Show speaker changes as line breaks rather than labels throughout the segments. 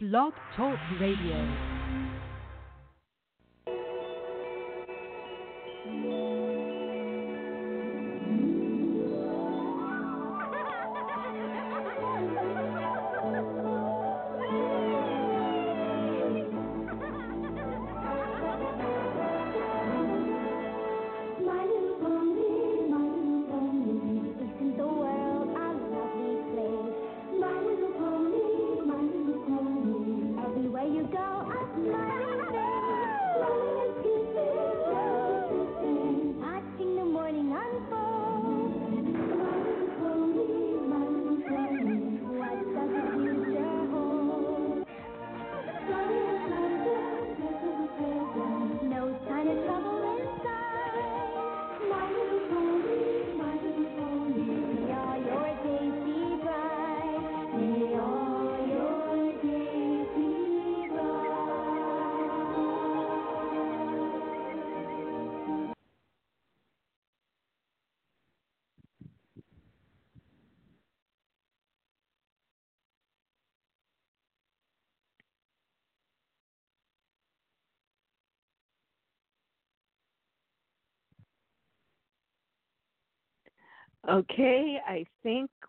Blog Talk Radio.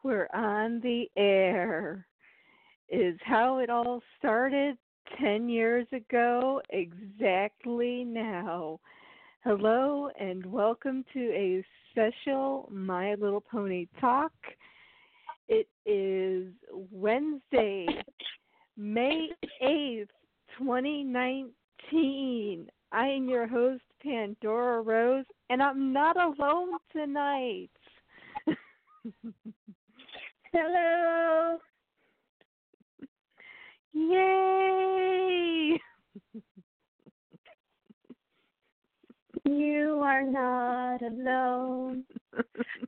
We're on the air. Is how it all started 10 years ago, exactly now. Hello, and welcome to a special My Little Pony Talk. It is Wednesday, May 8th, 2019. I am your host, Pandora Rose, and I'm not alone tonight.
Hello.
Yay!
You are not alone.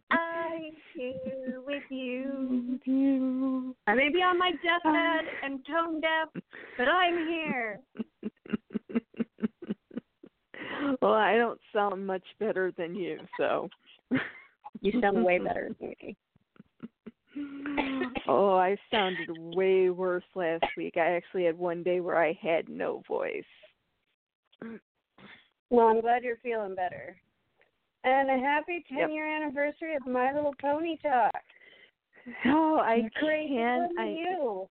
I'm here with you.
you.
I may be on my deathbed ah. and tone deaf, but I'm here.
well, I don't sound much better than you, so.
You sound way better than me.
Oh, I sounded way worse last week. I actually had one day where I had no voice.
Well, I'm glad you're feeling better. And a happy 10
Yep.
year anniversary of My Little Pony Talk.
Oh, I
Great
can't. I,
you.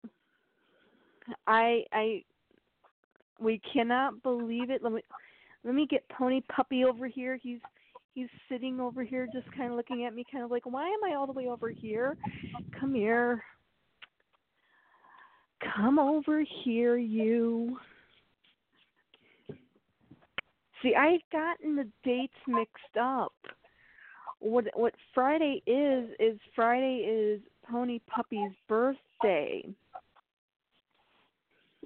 I, I, we cannot believe it. Let me, let me get Pony Puppy over here. He's, he's sitting over here, just kind of looking at me, kind of like, why am I all the way over here? Come here. Come over here, you. See, I've gotten the dates mixed up. What what Friday is is Friday is Pony Puppy's birthday.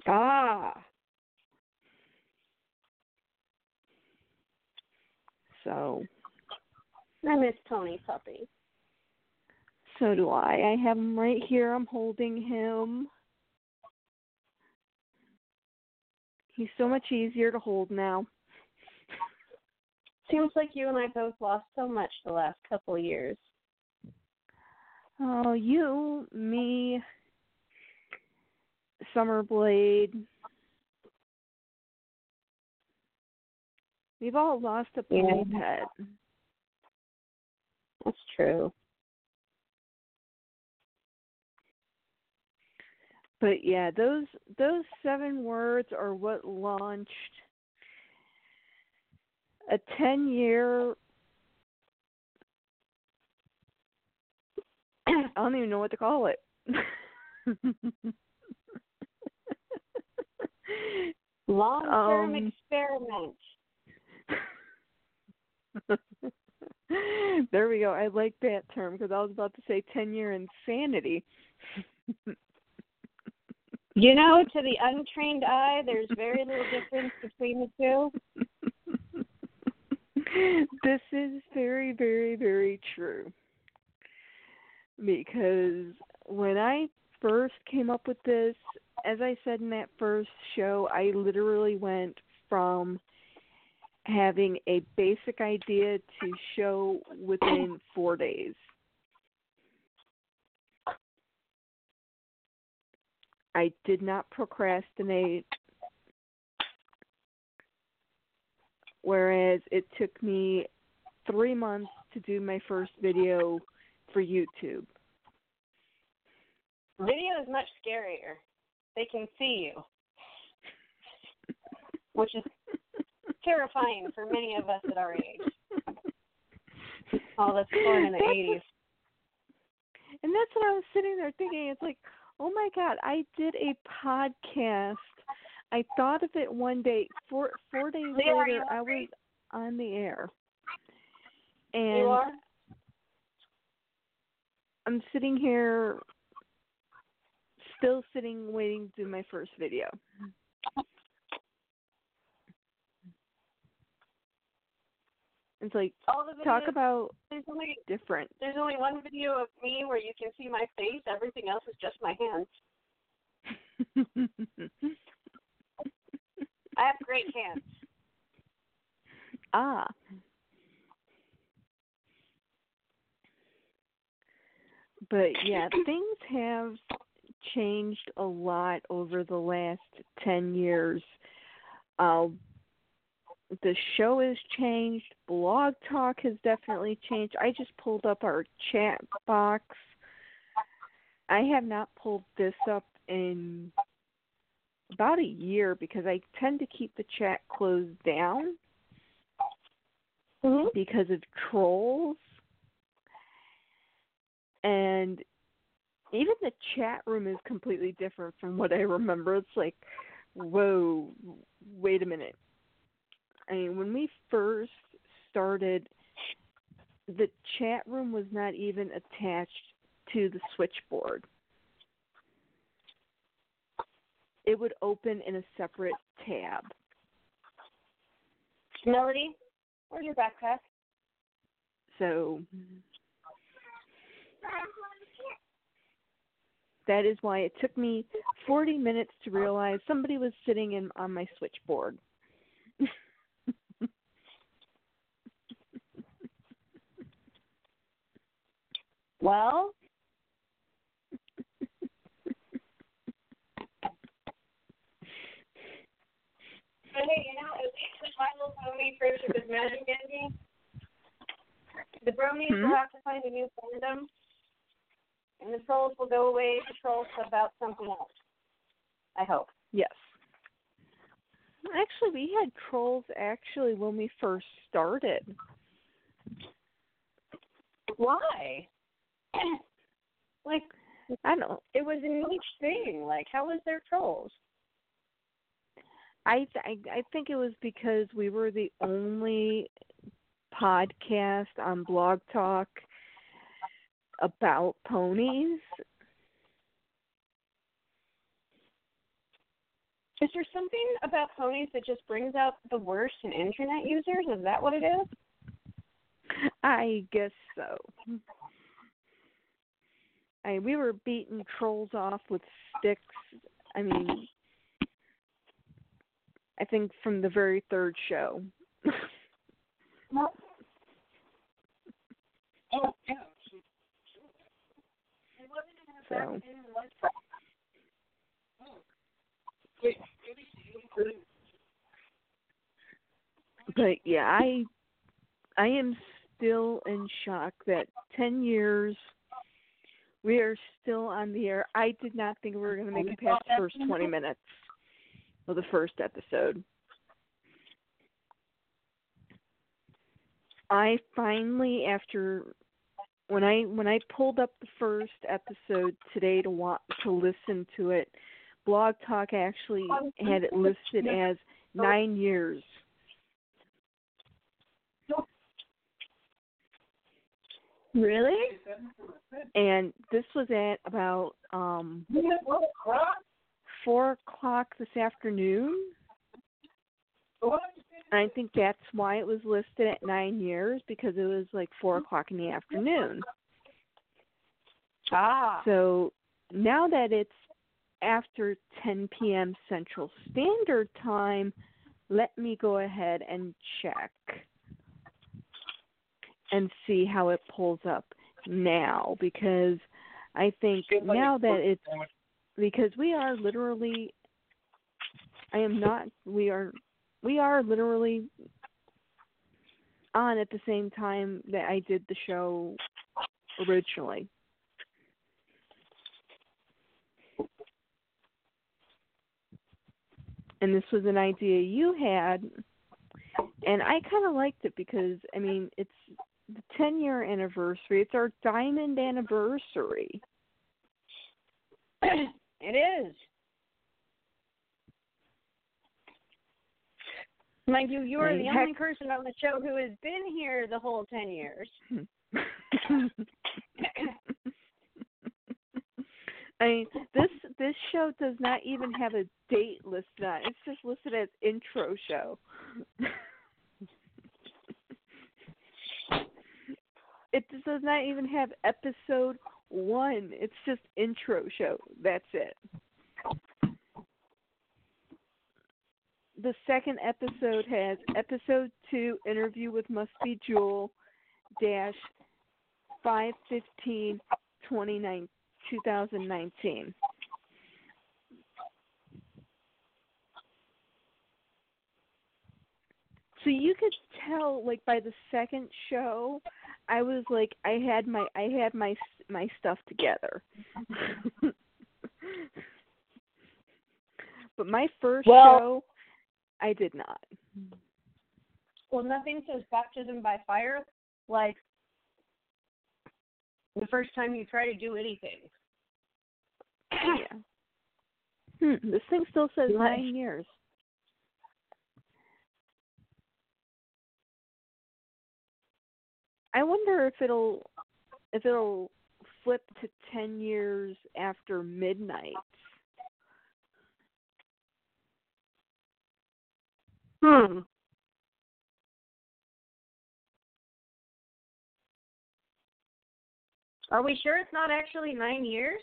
Ah.
So
I miss Pony Puppy.
so do I. I have him right here. I'm holding him. He's so much easier to hold now.
Seems like you and I both lost so much the last couple of years.
Oh, you, me, Summer Blade. We've all lost a pet.
That's true.
But yeah, those those seven words are what launched a ten year I don't even know what to call it.
Long term
Um,
experiment.
there we go. I like that term because I was about to say ten year insanity.
You know, to the untrained eye, there's very little difference between the two.
this is very, very, very true. Because when I first came up with this, as I said in that first show, I literally went from having a basic idea to show within four days. I did not procrastinate. Whereas it took me three months to do my first video for YouTube.
Video is much scarier. They can see you, which is terrifying for many of us at our age. All that's born in the eighties.
And that's what I was sitting there thinking. It's like, oh my god, I did a podcast. I thought of it one day. Four four days
Leah,
later, I was on the air,
You
and
are?
I'm sitting here, still sitting, waiting to do my first video. It's like
All the
talk about
there's only
different.
there's only one video of me where you can see my face. Everything else is just my hands. I have great hands.
ah. But yeah, things have changed a lot over the last 10 years. Uh, the show has changed. Blog Talk has definitely changed. I just pulled up our chat box. I have not pulled this up in about a year because I tend to keep the chat closed down
Mm-hmm.
because of trolls. And even the chat room is completely different from what I remember. It's like, whoa, wait a minute. I mean, when we first started, the chat room was not even attached to the switchboard. It would open in a separate tab.
Melody, where's your backpack?
So that is why it took me 40 minutes to realize somebody was sitting in on my switchboard.
Well, Hey, you know, at least with My Little Pony Friendship is Magic ending, the bronies
Hmm?
will have to find a new fandom, and the trolls will go away to troll about something else. I hope.
Yes. Actually, we had trolls actually when we first started.
Why? like,
I don't
it was a niche thing. Like, how was there trolls?
I I I think it was because we were the only podcast on Blog Talk about ponies.
Is there something about ponies that just brings out the worst in internet users? Is that what it is?
I guess so. I we were beating trolls off with sticks. I mean, I think from the very third show. So but yeah, I I am still in shock that 10 years we are still on the air. I did not think we were going to make it past the first 20 minutes of the first episode. I finally after when I when I pulled up the first episode today to want to listen to it, Blog Talk actually had it listed as 9 years.
Really?
and this was at about um four o'clock this afternoon. And I think that's why it was listed at nine years because it was like four o'clock in the afternoon.
Ah.
So now that it's after 10 p.m. Central Standard Time, let me go ahead and check and see how it pulls up now because I think now that it's because we are literally I am not we are we are literally on at the same time that I did the show originally. And this was an idea you had and I kind of liked it because I mean, it's the 10 year anniversary. It's our diamond anniversary.
it is. Mind you, you are the
Heck-
only person on the show who has been here the whole 10 years.
I mean, this this show does not even have a date listed on. it. It's just listed as intro show. it does not even have episode one. It's just intro show. That's it. The second episode has episode two interview with Must Be Jewel dash five fifteen twenty nine 2019. So you could tell, like by the second show, I was like, I had my, I had my, my stuff together. but my first
Well-
show, I did not.
Well, nothing says baptism by fire like the first time you try to do anything.
yeah. Hmm, this thing still says nine years. I wonder if it'll if it'll flip to ten years after midnight.
Hmm. Are we sure it's not actually nine years?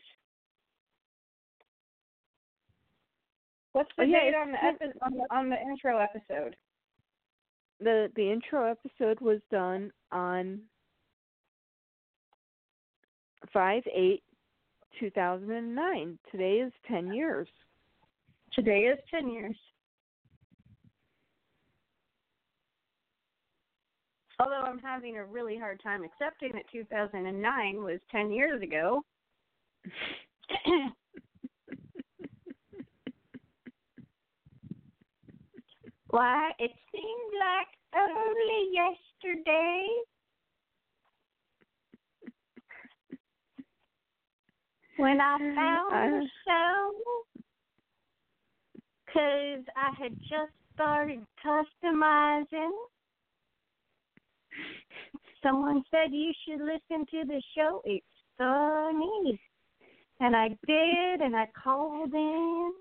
What's the
Oh, yeah,
date on the, epi- on the on the intro episode?
The the intro episode was done on five eight two thousand and nine. Today is ten years.
Today is ten years. Although I'm having a really hard time accepting that 2009 was 10 years ago. Why, it seemed like only yesterday. When I found the
Uh.
show, because I had just started customizing. Someone said you should listen to the show. It's funny. And I did, and I called in.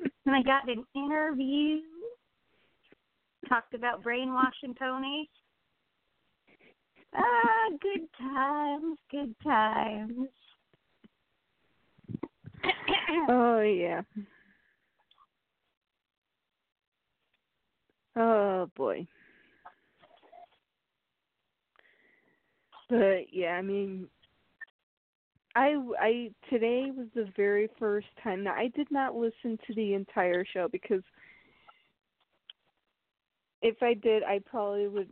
And I got an interview. Talked about brainwashing ponies. Ah, good times, good times.
Oh yeah. Oh boy. But yeah, I mean I I today was the very first time now I did not listen to the entire show because if I did I probably would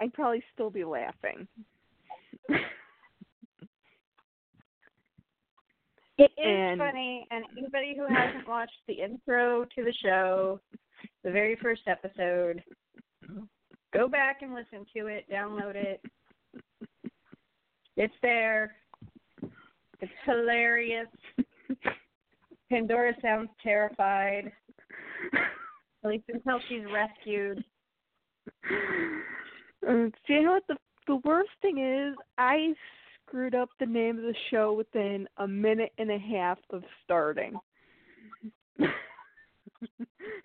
I'd probably still be laughing.
It is
And-
funny, and anybody who hasn't watched the intro to the show, the very first episode, go back and listen to it, download it. It's there. It's hilarious. Pandora sounds terrified, at least until she's rescued.
Um, do you know what the the worst thing is? I screwed up the name of the show within a minute and a half of starting.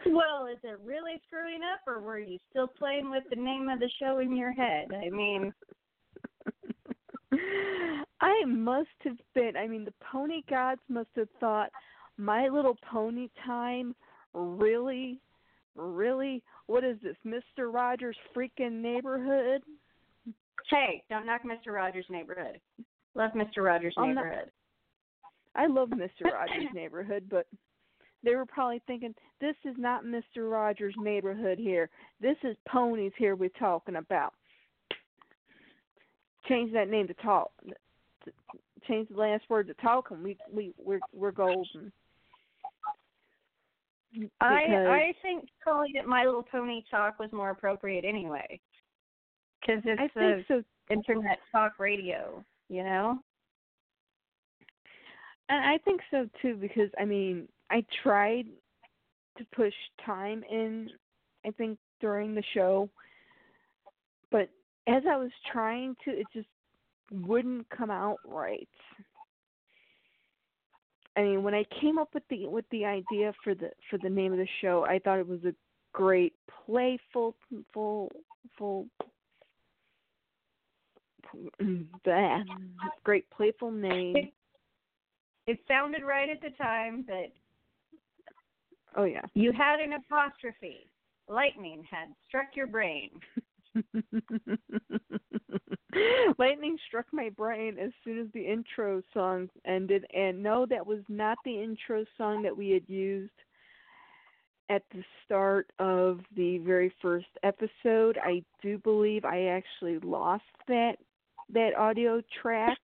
Well, is it really screwing up, or were you still playing with the name of the show in your head? I mean,
I must have been. I mean, the pony gods must have thought My Little Pony time. Really, really. What is this, Mister Rogers' freaking neighborhood?
Hey, don't knock Mr. Rogers' neighborhood. Love Mr. Rogers'
I'm not-
neighborhood.
I love Mr. Rogers' neighborhood, but they were probably thinking, this is not Mr. Rogers' neighborhood here. This is ponies here we're talking about. Change that name to talk. Change the last word to talk, and we we we're we're golden.
I
Because-
I think calling it My Little Pony Talk was more appropriate anyway, because it's
I think
a
so
internet talk radio. You know.
And I think so too because I mean I tried to push time in I think during the show but as I was trying to it just wouldn't come out right. I mean when I came up with the with the idea for the for the name of the show I thought it was a great playful full full great playful name.
It sounded right at the time, but
Oh yeah.
you had an apostrophe. Lightning had struck your brain.
Lightning struck my brain as soon as the intro song ended, and no, that was not the intro song that we had used at the start of the very first episode. I do believe I actually lost that that audio track.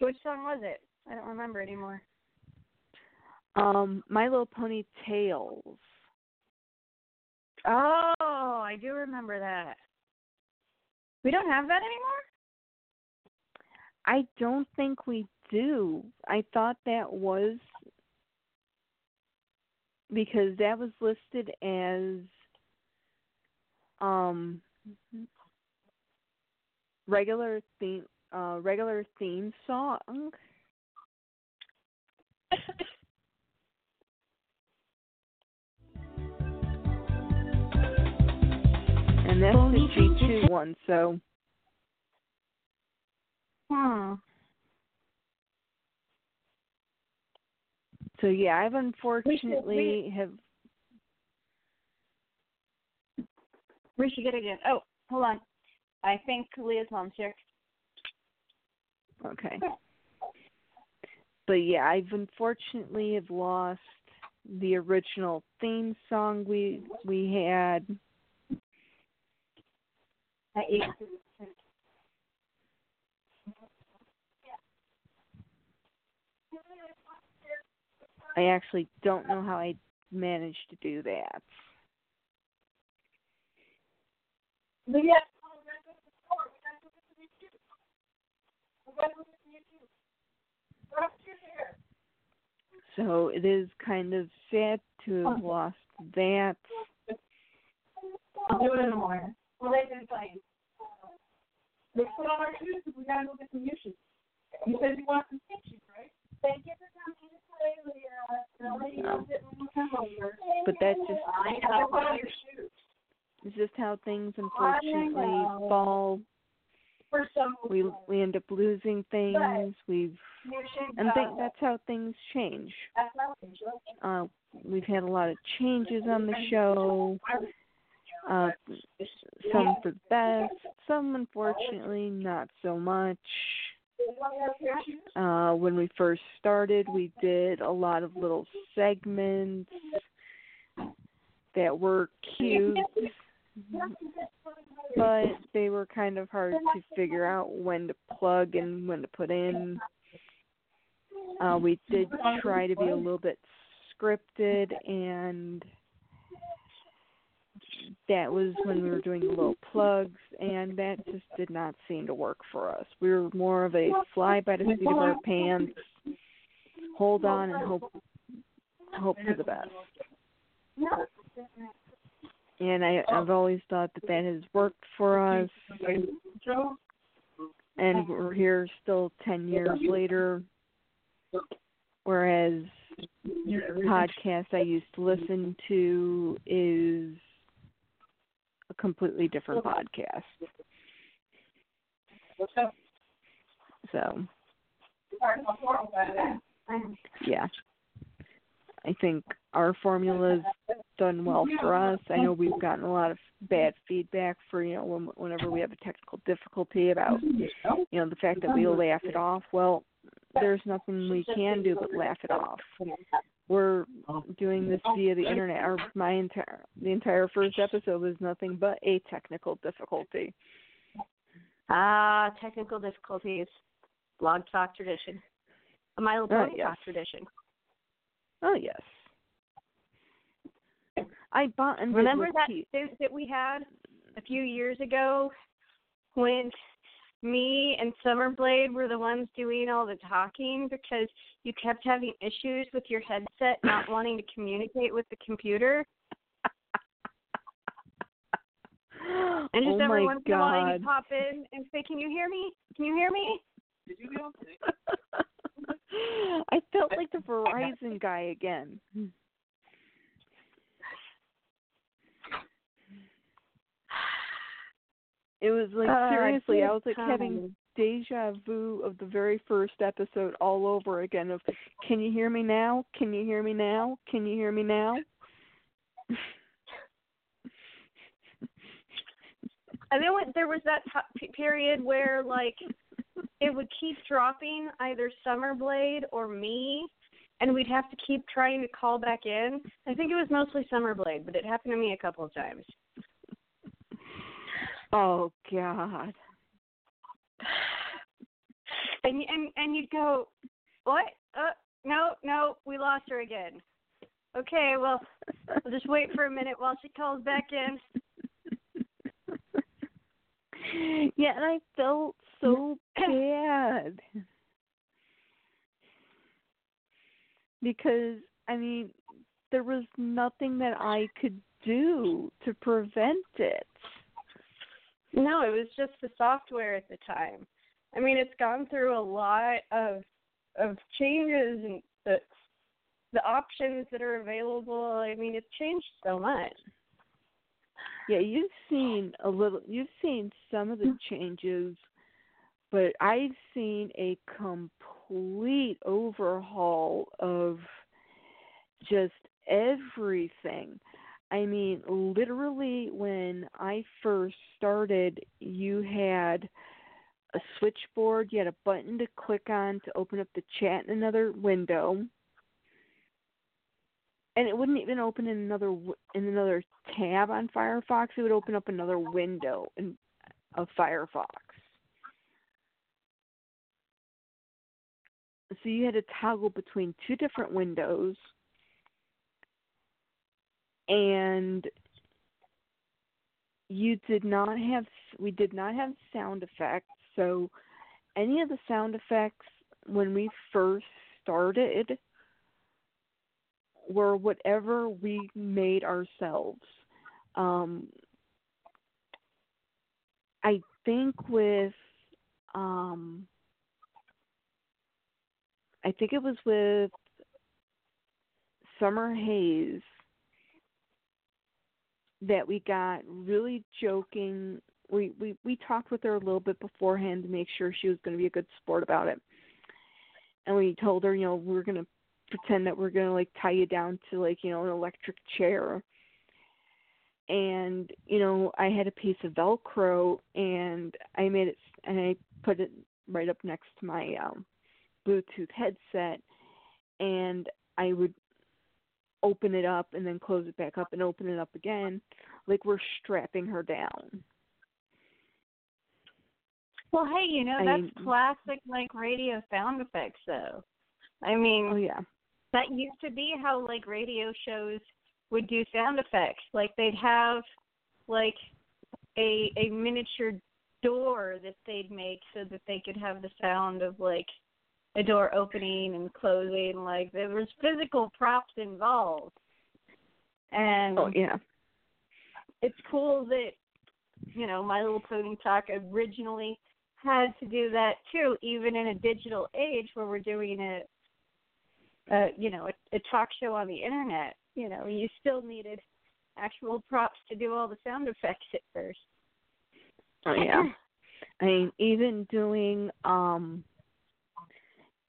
Which song was it? I don't remember anymore.
Um, My Little Pony Tales.
Oh, I do remember that. We don't have that anymore?
I don't think we do. I thought that was because that was listed as um regular theme uh regular theme song. And that's the G two one, so
Hmm.
so yeah, I've unfortunately have
We should get it again. Oh, hold on. I think Leah's mom's here.
Okay. But yeah, I've unfortunately have lost the original theme song we we had.
I ate.
I actually don't know how I managed to do that.
Leah.
So it is kind of sad to have lost that.
I'll do it in the morning. Well, they've been playing. Let's put on our shoes because we gotta go get some shoes. You said you want some pink shoes, right? Thank you for coming to play, you come over.
But that's just
I know. Put on your shoes.
it's just how things unfortunately fall.
For some
We we end up losing things. We've and think that's how things change. Uh we've had a lot of changes on the show. Uh some for the best, some unfortunately not so much. Uh, when we first started, we did a lot of little segments that were cute, but they were kind of hard to figure out when to plug and when to put in. Uh, we did try to be a little bit scripted and that was when we were doing the little plugs and that just did not seem to work for us. We were more of a fly by the seat of our pants, hold on and hope hope for the best. And I I've always thought that that has worked for us and we're here still 10 years later whereas the podcast I used to listen to is a completely different podcast. So, yeah. I think our formula is done well for us. I know we've gotten a lot of bad feedback for you know when, whenever we have a technical difficulty about you know the fact that we laugh it off. Well, there's nothing we can do but laugh it off. We're doing this via the internet. Our my entire the entire first episode was nothing but a technical difficulty.
Ah, technical difficulties. Blog talk tradition. A My Little
Oh,
Pony
yes.
talk tradition.
Oh yes. I bought and
Remember
with
that
Keith.
suit that we had a few years ago when me and Summerblade were the ones doing all the talking because you kept having issues with your headset not wanting to communicate with the computer? And just
oh
every
my
once in a while you pop in and say, Can you hear me? Can you hear me?
Did you get on?
I felt like the Verizon guy again. It was like
Uh,
seriously, I
good
was like having deja vu of the very first episode all over again of can you hear me now? Can you hear me now? Can you hear me now?
And then when, there was that t- period where like it would keep dropping either Summerblade or me, and we'd have to keep trying to call back in. I think it was mostly Summerblade, but it happened to me a couple of times.
Oh god.
And and and you'd go, what? Uh, no, no, we lost her again. Okay, well, we'll just wait for a minute while she calls back in.
yeah, and I felt so bad. Because I mean, there was nothing that I could do to prevent it.
No, it was just the software at the time. I mean, it's gone through a lot of of changes and the the options that are available. I mean, it's changed so much.
Yeah, you've seen a little you've seen some of the mm-hmm. changes, but I've seen a complete overhaul of just everything. I mean, literally when I first started, you had a switchboard, you had a button to click on to open up the chat in another window. And it wouldn't even open in another in another tab on Firefox. It would open up another window in of Firefox. So you had to toggle between two different windows and you did not have we did not have sound effects. So any of the sound effects when we first started were whatever we made ourselves. Um i think with um i think it was with summer haze that we got really joking. We we we talked with her a little bit beforehand to make sure she was going to be a good sport about it. And we told her, you know, we we're going to pretend that we're going to like tie you down to like, you know, an electric chair. And, you know, I had a piece of velcro and I made it and I put it right up next to my um Bluetooth headset and I would open it up and then close it back up and open it up again like we're strapping her down
Well, hey, you know that's
mean-
classic like radio sound effects, though. I mean,
oh yeah
that used to be how like radio shows would do sound effects. Like they'd have like a a miniature door that they'd make so that they could have the sound of like a door opening and closing. Like there was physical props involved. And
oh yeah
it's cool that you know My Little Pony Talk originally had to do that too, even in a digital age where we're doing a, a you know a, a talk show on the internet. You know, you still needed actual props to do all the sound effects at first.
oh yeah i mean even doing um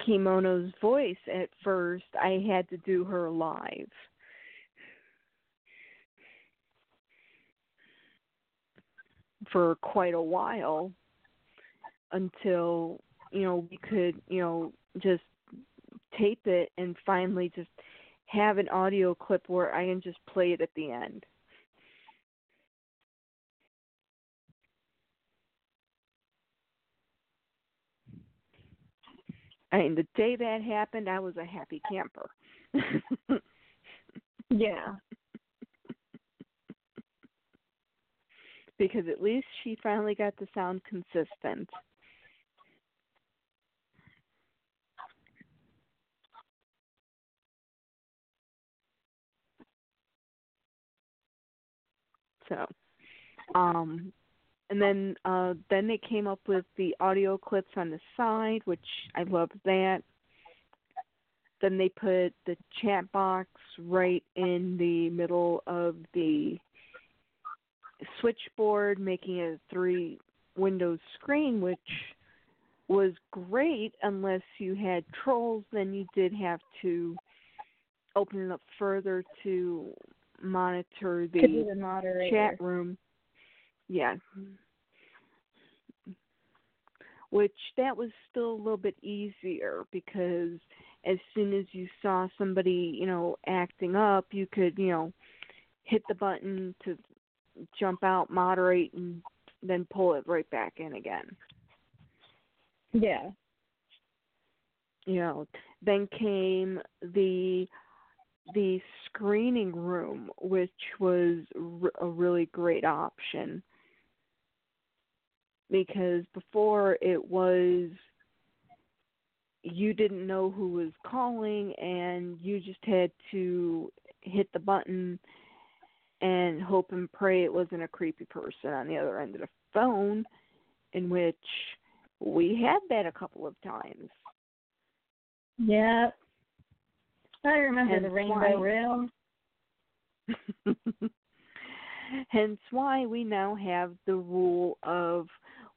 Kimono's voice at first, I had to do her live. For quite a while until, you know, we could, you know, just tape it and finally just have an audio clip where I can just play it at the end. I mean, the day that happened, I was a happy camper.
Yeah.
because at least she finally got the sound consistent. So, um, and then uh, then they came up with the audio clips on the side, which I love that. Then they put the chat box right in the middle of the switchboard, making it a three window screen, which was great unless you had trolls, then you did have to open it up further to monitor the
the
chat room. Yeah. Which that was still a little bit easier because as soon as you saw somebody, you know, acting up, you could, you know, hit the button to jump out, moderate, and then pull it right back in again.
Yeah.
You know, then came the the screening room, which was r- a really great option because before it was you didn't know who was calling and you just had to hit the button and hope and pray it wasn't a creepy person on the other end of the phone in which we had that a couple of times
Yeah. I remember
Hence
the rainbow
why-
room.
Hence why we now have the rule of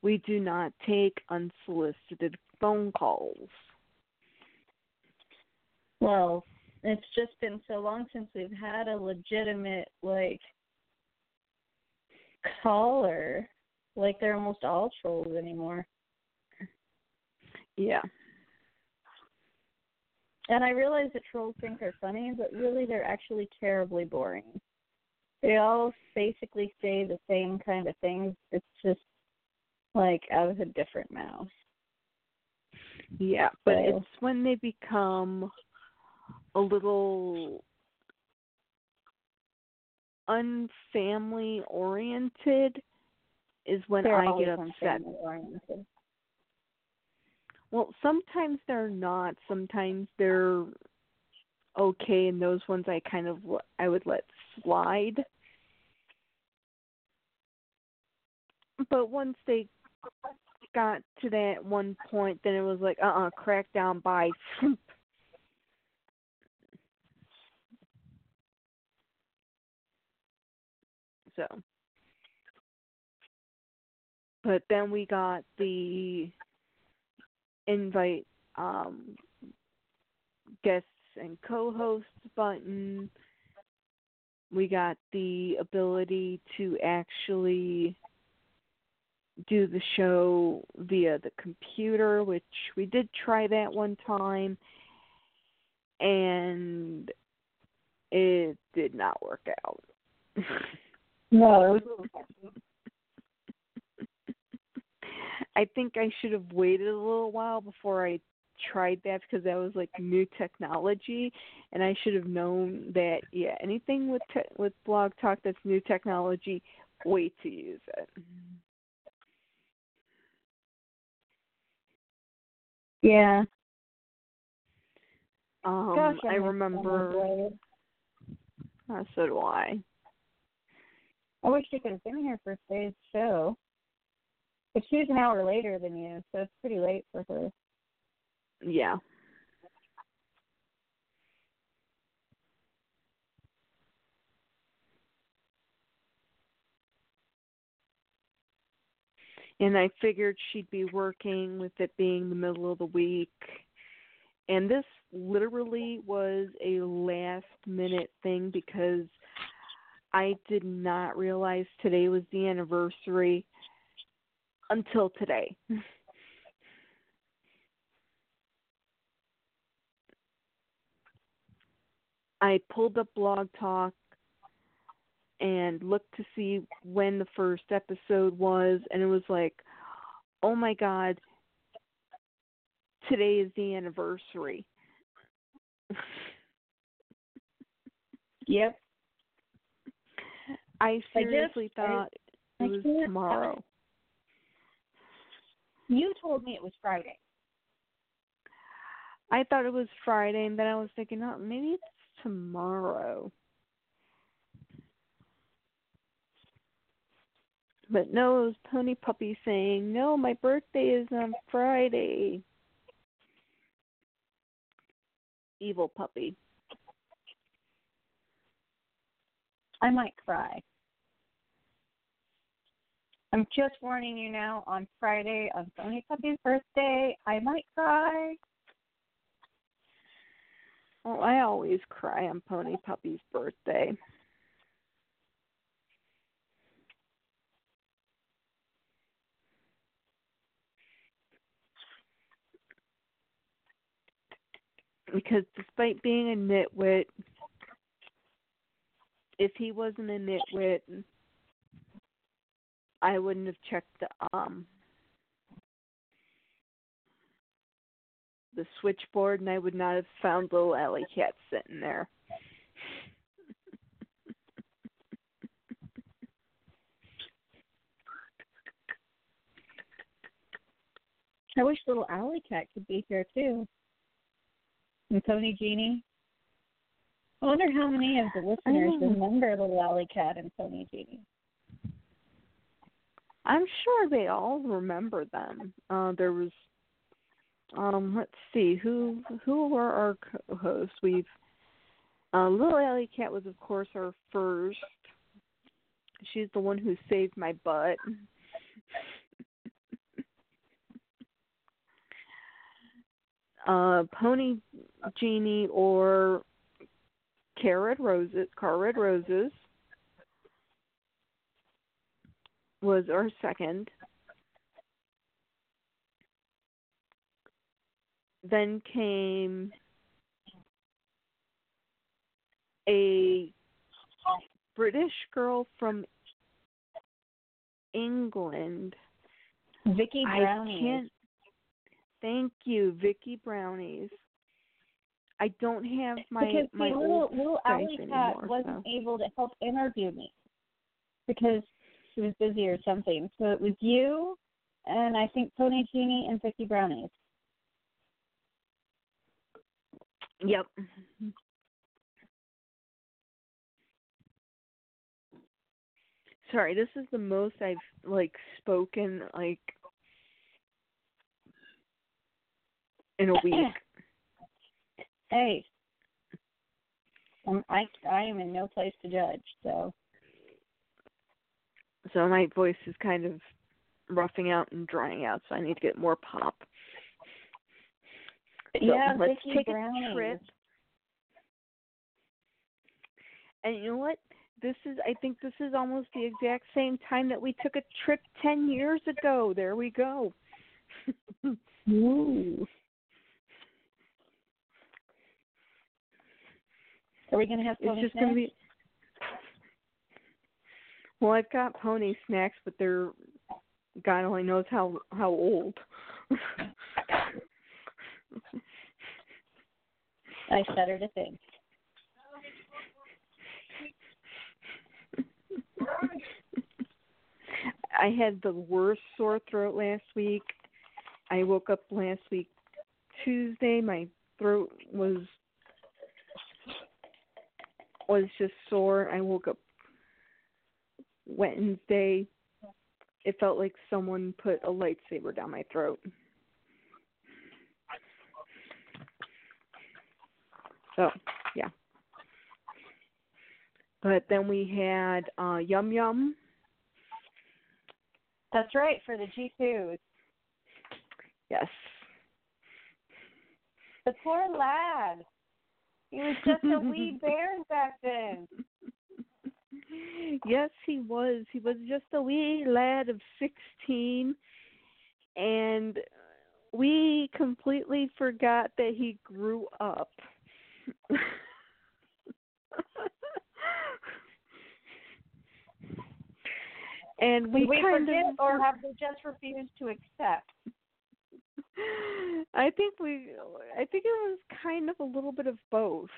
we do not take unsolicited phone calls.
Well, it's just been so long since we've had a legitimate like caller. Like they're almost all trolls anymore.
Yeah.
And I realize that trolls think they're funny, but really they're actually terribly boring. They all basically say the same kind of things. It's just like out of a different mouth.
Yeah, but
So-
it's when they become a little unfamily oriented is when
they're
I get upset. Well, sometimes they're not. Sometimes they're okay, and those ones I kind of I would let slide. But once they got to that one point, then it was like, uh, uh crackdown by. so, but then we got the invite um, guests and co-hosts button. We got the ability to actually do the show via the computer, which we did try that one time, and it did not work out.
No,
I think I should have waited a little while before I tried that because that was like new technology, and I should have known that yeah, anything with te- with Blog Talk that's new technology, wait to use it.
Yeah.
Um,
Gosh,
I
miss
remember. Uh, so do I.
I wish she could have been here for today's show. But she was an hour later than you, so it's pretty late for her.
Yeah. And I figured she'd be working with it being the middle of the week. And this literally was a last minute thing because I did not realize today was the anniversary until today. I pulled up Blog Talk and looked to see when the first episode was, and it was like, oh my god, today is the anniversary.
Yep.
I
I just-
seriously
I-
thought
I
it was
can't- uh,
tomorrow.
You told me it was Friday.
I thought it was Friday, and then I was thinking, oh, maybe it's tomorrow. But no, it was Pony Puppy saying, no, my birthday is on Friday. Evil puppy.
I might cry. I'm just warning you now on Friday, on Pony Puppy's birthday, I might cry.
Well, I always cry on Pony Puppy's birthday. Because despite being a nitwit, if he wasn't a nitwit, I wouldn't have checked the um the switchboard and I would not have found little alley cat sitting there.
I wish little Alley Cat could be here too. And Pony Genie. I wonder how many of the listeners remember Little Alley Cat and Pony Genie.
I'm sure they all remember them. Uh there was um let's see who who were our co-hosts. We've uh, Little Alley Cat was of course our first. She's the one who saved my butt. uh Pony Genie or Carrot Roses Car Red Roses was our second. Then came a British girl from England.
Vicky
I
Brownie.
can't. Thank you, Vicky Brownies. I don't have my
because
my
the little little Alley Cat
anymore,
wasn't
so.
able to help interview me because she was busy or something. So it was you and I think Pony Genie and Vicky Brownies.
Yep. Sorry, this is the most I've like spoken like in a week.
Hey, um, I I am in no place to judge. So
so my voice is kind of roughing out and drying out, so I need to get more pop. So
yeah,
let's
Vicky
take a trip. And you know what? This is I think this is almost the exact same time that we took a trip 10 years ago. There we go.
Ooh. Are we gonna have
It's
pony
just going to
snacks?
be Well, I've got pony snacks, but they're God only knows how how old.
I shudder to think.
I had the worst sore throat last week. I woke up last week Tuesday. My throat was was just sore. I woke up Wednesday. It felt like someone put a lightsaber down my throat. So, yeah. But then we had uh Yum Yum.
That's right for the G twos.
Yes.
The poor lad. He was just a wee bear back then.
yes, he was. He was just a wee lad of 16 and we completely forgot that he grew up. and we,
we
kind
forget,
of
or have they just refused to accept?
I think we I think it was kind of a little bit of both.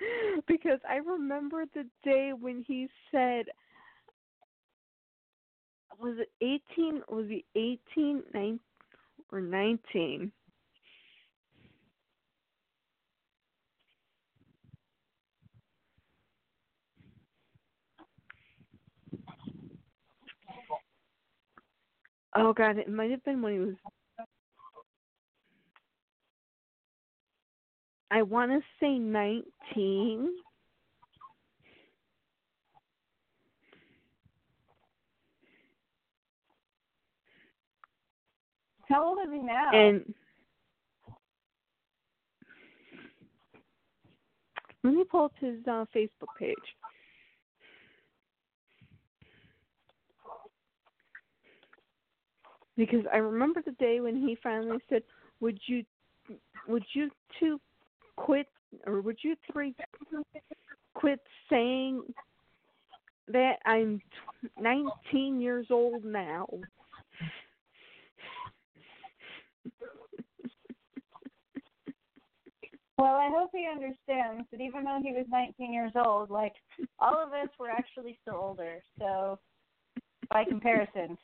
because I remember the day when he said was it 18 was he 18 9 or 19 Oh god, it might have been when he was I want to say 19.
How old is he now?
And let me pull up his uh, Facebook page. Because I remember the day when he finally said, "Would you, would you two quit, or would you three quit saying that I'm 19 years old now?"
Well, I hope he understands that even though he was 19 years old, like all of us were actually still older. So, by comparison,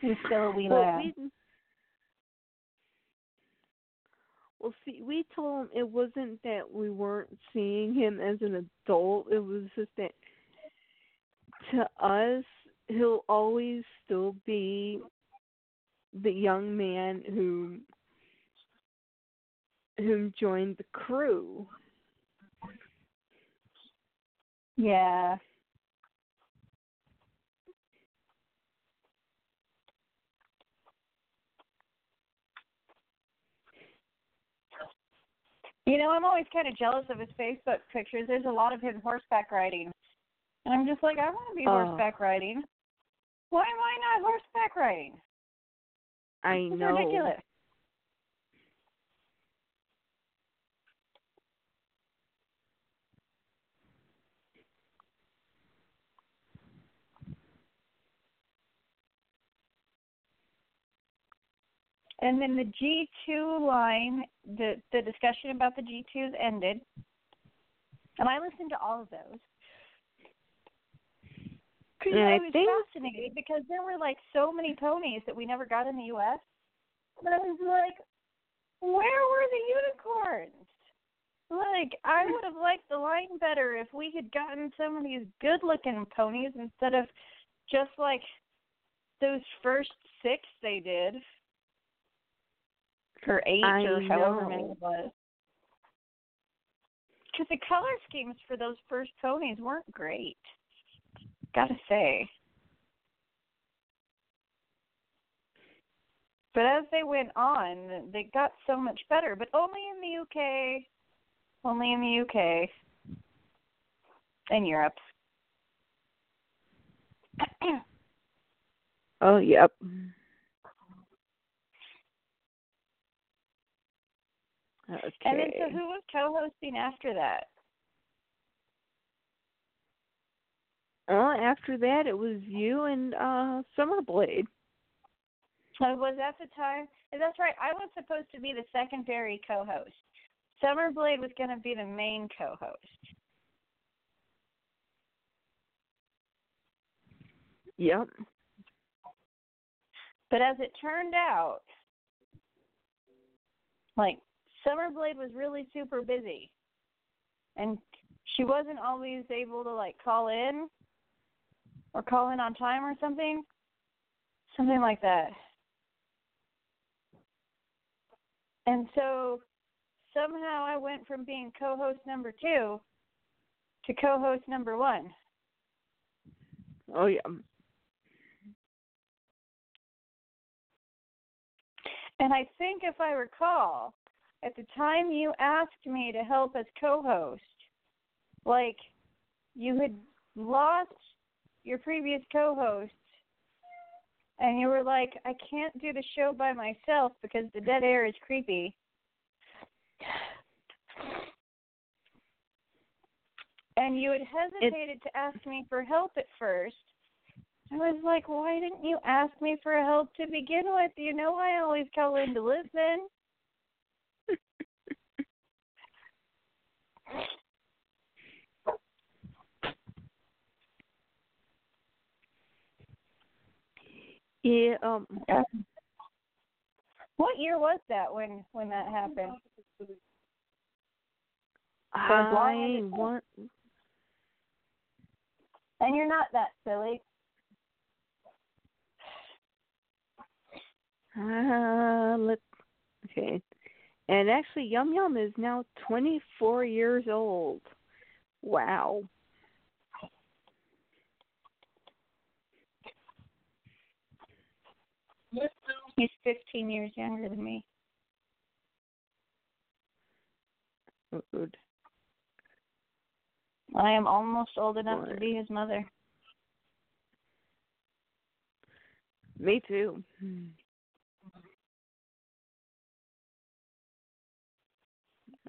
he's still a wee
Well, we, well, see, we told him it wasn't that we weren't seeing him as an adult. It was just that to us, he'll always still be the young man who who joined the crew.
Yeah. You know, I'm always kind of jealous of his Facebook pictures. There's a lot of him horseback riding. And I'm just like, I want to be
Oh.
horseback riding. Why am I not horseback riding?
I
It's
know.
ridiculous. And then the G2 line, the the discussion about the G2s ended. And I listened to all of those. Cause
And
I
I
was
think-
fascinated because there were like so many ponies that we never got in the US. But I was like, where were the unicorns? Like, I would have liked the line better if we had gotten some of these good looking ponies instead of just like those first six they did. Or eight
I
or however many it was. Because the color schemes for those first ponies weren't great. Gotta say. But as they went on, they got so much better. But only in the UK. Only in the UK. And Europe.
Oh, yep. Okay.
And then so who was co hosting after that?
Well, after that, it was you and uh Summerblade.
So was that the time? That's right. I was supposed to be the secondary co host. Summerblade was going to be the main co host.
Yep.
But as it turned out, like Summerblade was really super busy. And she wasn't always able to like call in or call in on time or something. Something like that. And so somehow I went from being co host number two to co host number one.
Oh, yeah.
And I think if I recall, at the time you asked me to help as co host, like you had lost your previous co-host, and you were like, "I can't do the show by myself because the dead air is creepy." And you had hesitated to ask me for help at first. I was like, why didn't you ask me for help to begin with? You know I always call in to listen.
Yeah, um
What year was that when when that happened?
I want
And you're not that silly.
uh let okay. And actually Yum Yum is now twenty four years old. Wow.
He's 15 years younger than me.
Rude.
I am almost old enough to be his mother.
Me too.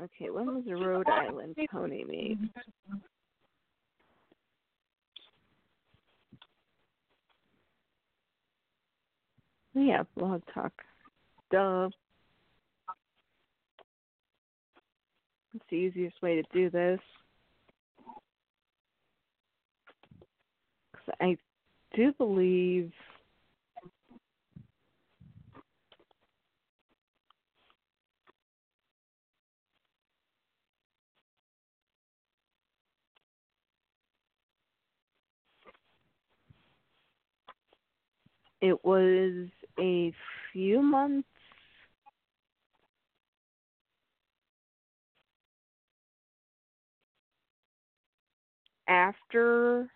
Okay, when was the Rhode Island pony made? Oh, Yeah, blog talk. Duh. That's the easiest way to do this. 'Cause I do believe it was a few months after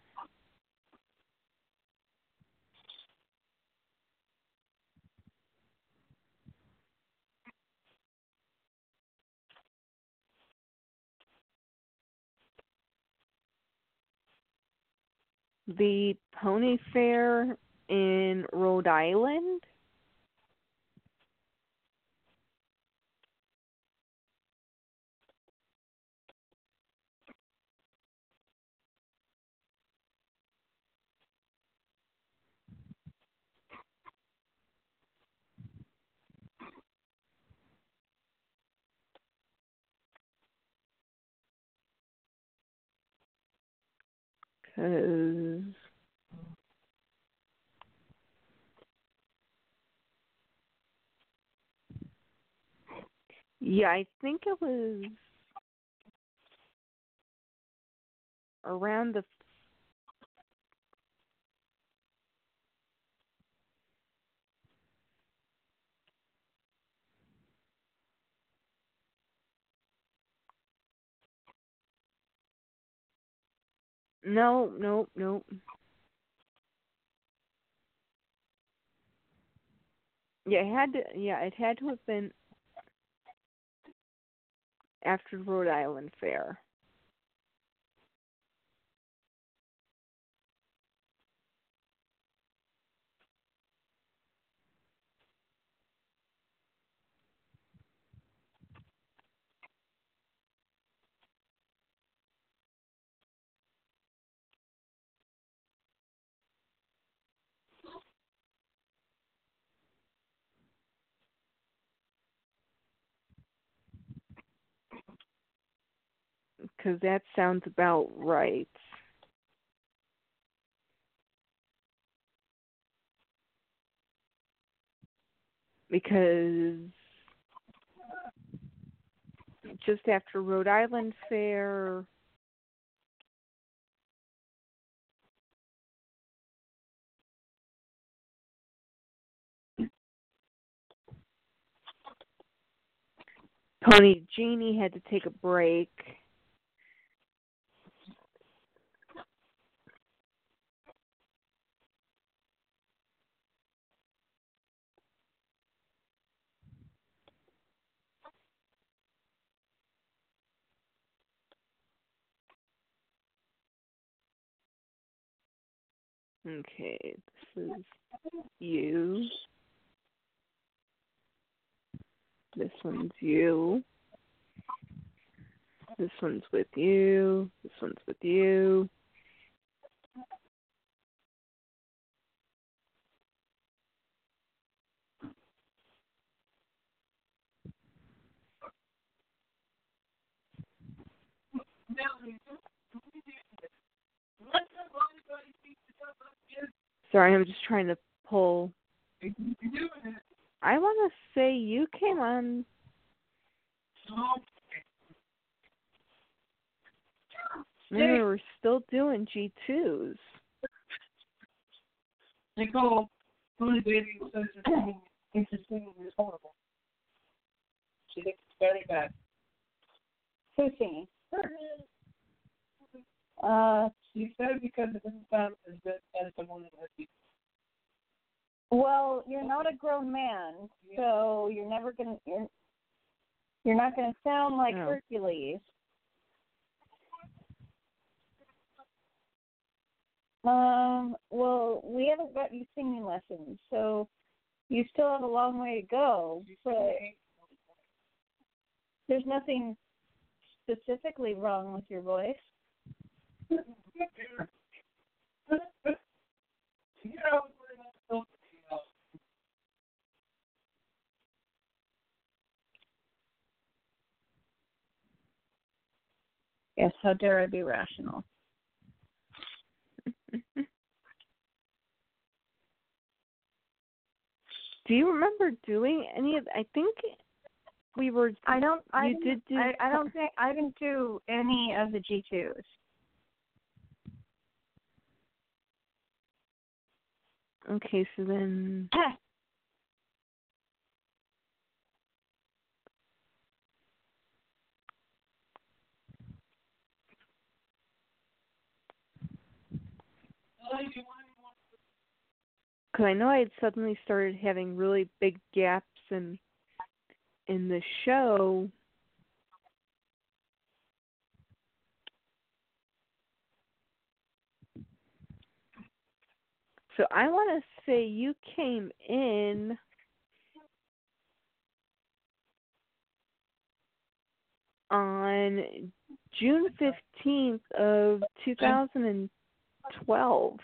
the pony fair in Rhode Island. Cause yeah, I think it was around the No, no, no. Yeah, it had to. Yeah, it had to have been after Rhode Island Fair. Because that sounds about right. Because just after Rhode Island Fair, Pony Genie had to take a break. Okay, this is you. This one's you. This one's with you. This one's with you. Sorry, I'm just trying to pull. I want to say you came on. Maybe we're still doing G2s.
Nicole, Tony Baby says it's singing, thinks his singing horrible. She thinks it's very bad.
Who's singing? Uh,
She said because it doesn't sound as good as the one that been.
well, you're not a grown man, so you're never gonna you're you're not gonna sound like
Oh.
Hercules. Um, well, we haven't got you singing lessons, so you still have a long way to go. But there's nothing specifically wrong with your voice.
You know, we're not so-
Yes, how dare I be rational?
Do you remember doing any of? I think we were.
I don't. I
You
didn't-
did do
I, I don't think I didn't do any of the G twos.
Okay, so then because I know I had suddenly started having really big gaps in in the show. So I want to say you came in on June 15th of 2012.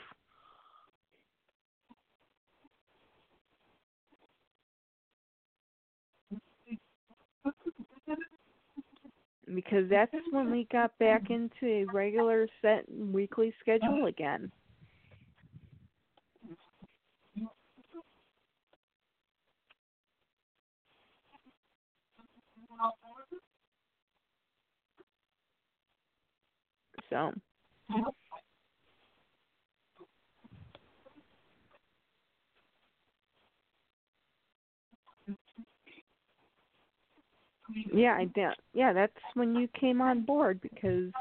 because that's when we got back into a regular set weekly schedule again. So, yeah, I did. Yeah, that's when you came on board because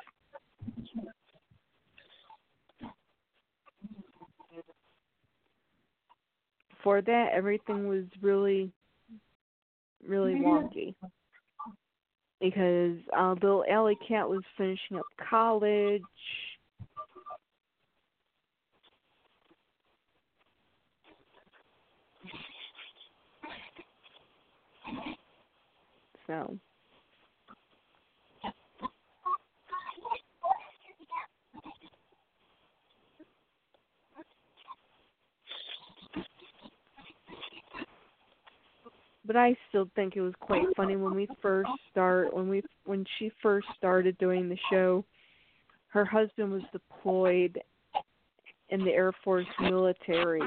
before that everything was really really wonky because uh Lil Alley Cat was finishing up college. So but I still think it was quite funny when we first start when we when she first started doing the show. Her husband was deployed in the Air Force military,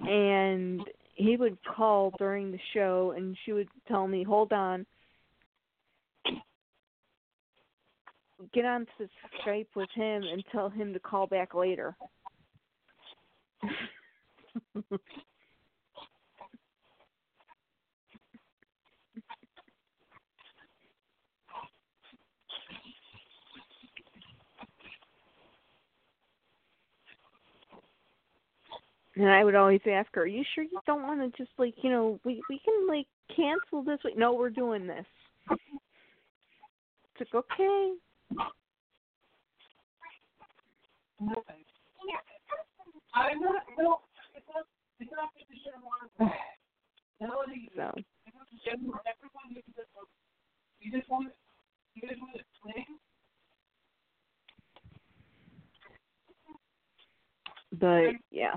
and he would call during the show, and she would tell me, "Hold on." Get on to Skype with him and tell him to call back later. And I would always ask her, "Are you sure you don't want to just like you know we we can like cancel this week? No, we're doing this." It's like okay.
No
but yeah.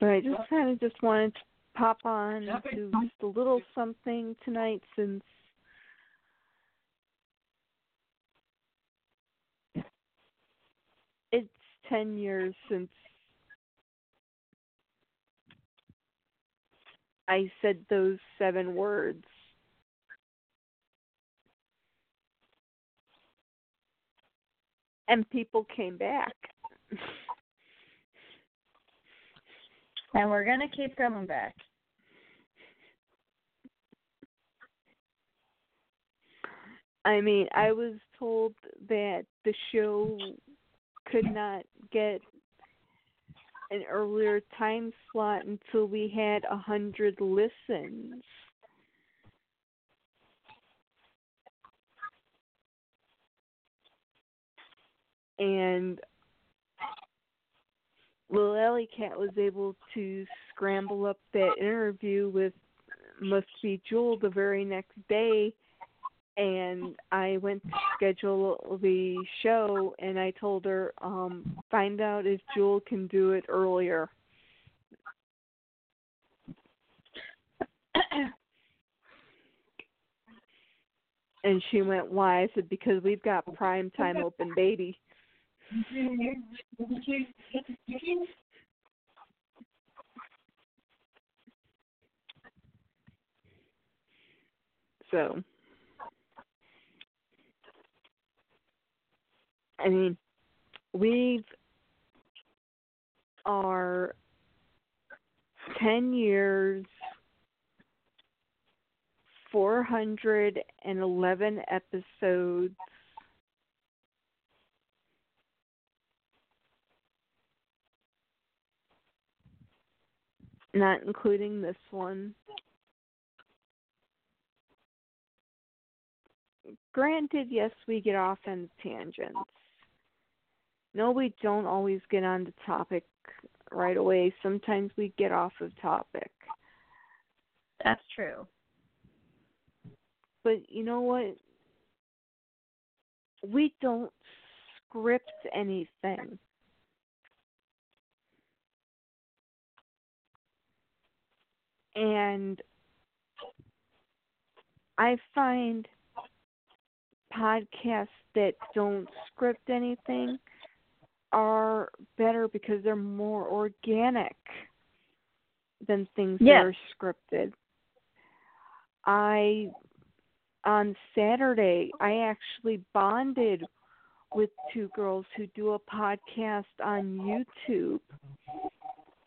But I just kind of just wanted to pop on do just a little something tonight since it's 10 years since I said those seven words. And people came back.
And we're gonna keep coming back.
I mean, I was told that the show could not get an earlier time slot until we had a hundred listens. And Lil Alley Cat was able to scramble up that interview with Must Be Jewel the very next day and I went to schedule the show and I told her, um, find out if Jewel can do it earlier. and she went, Why? I said, Because we've got prime time open baby. So I mean, we've are 10 years, 411 episodes. Not including this one. Granted, yes, we get off on tangents no, we don't always get on the topic right away. Sometimes we get off of topic.
That's true.
But you know what? We don't script anything. And I find podcasts that don't script anything are better because they're more organic than things
yes.
that are scripted. I on Saturday I actually bonded with two girls who do a podcast on YouTube.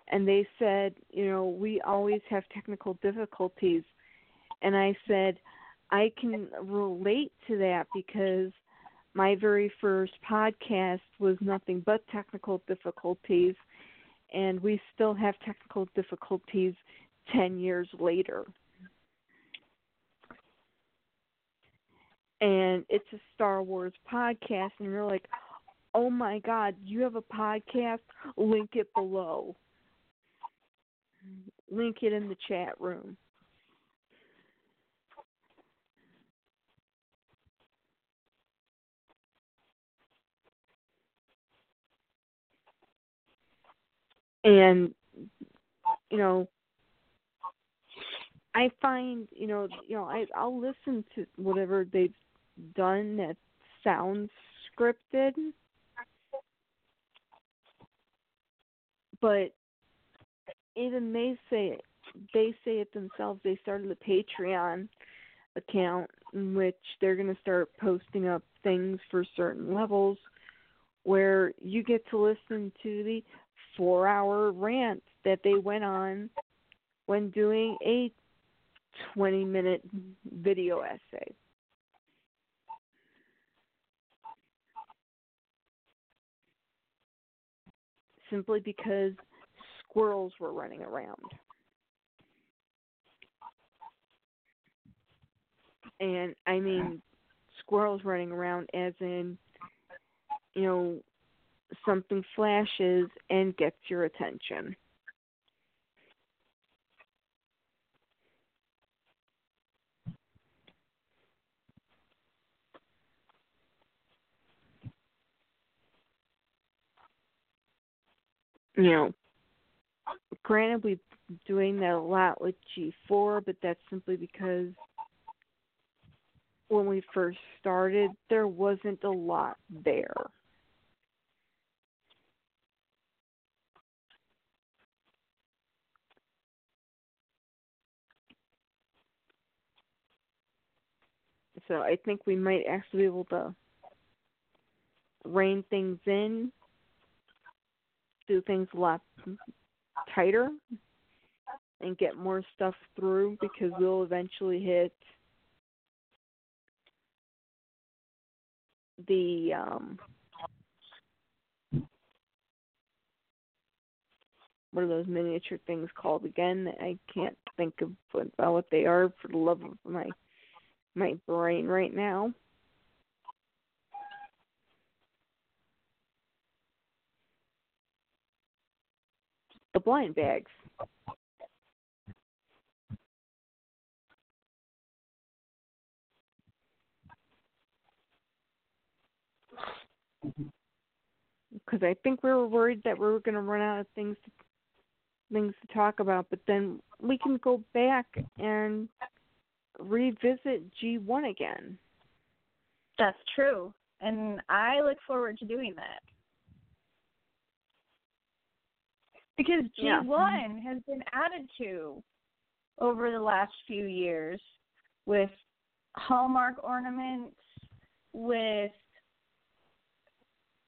And they said, you know, we always have technical difficulties. And I said, I can relate to that because my very first podcast was nothing but technical difficulties, and we still have technical difficulties 10 years later. And it's a Star Wars podcast, and you're like, oh my God, you have a podcast? Link it below. Link it in the chat room. And you know i find you know you know i i'll listen to whatever they've done that sounds scripted. But even they say it they say it themselves. They started a patreon account in which they're going to start posting up things for certain levels where you get to listen to the four hour rant that they went on when doing a 20 minute video essay. simply because squirrels were running around. And I mean squirrels running around as in you know something flashes and gets your attention. You know, granted, we've been doing that a lot with G4, but that's simply because when we first started, there wasn't a lot there. So I think we might actually be able to rein things in, do things a lot tighter, and get more stuff through because we'll eventually hit the um what are those miniature things called again? I can't think of what, what they are for the love of my my brain right now. The blind bags. Because I think we were worried that we were going to run out of things to, things to talk about, but then we can go back and revisit G1 again.
That's true. And I look forward to doing that. Because G1 has been added to over the last few years with Hallmark ornaments, with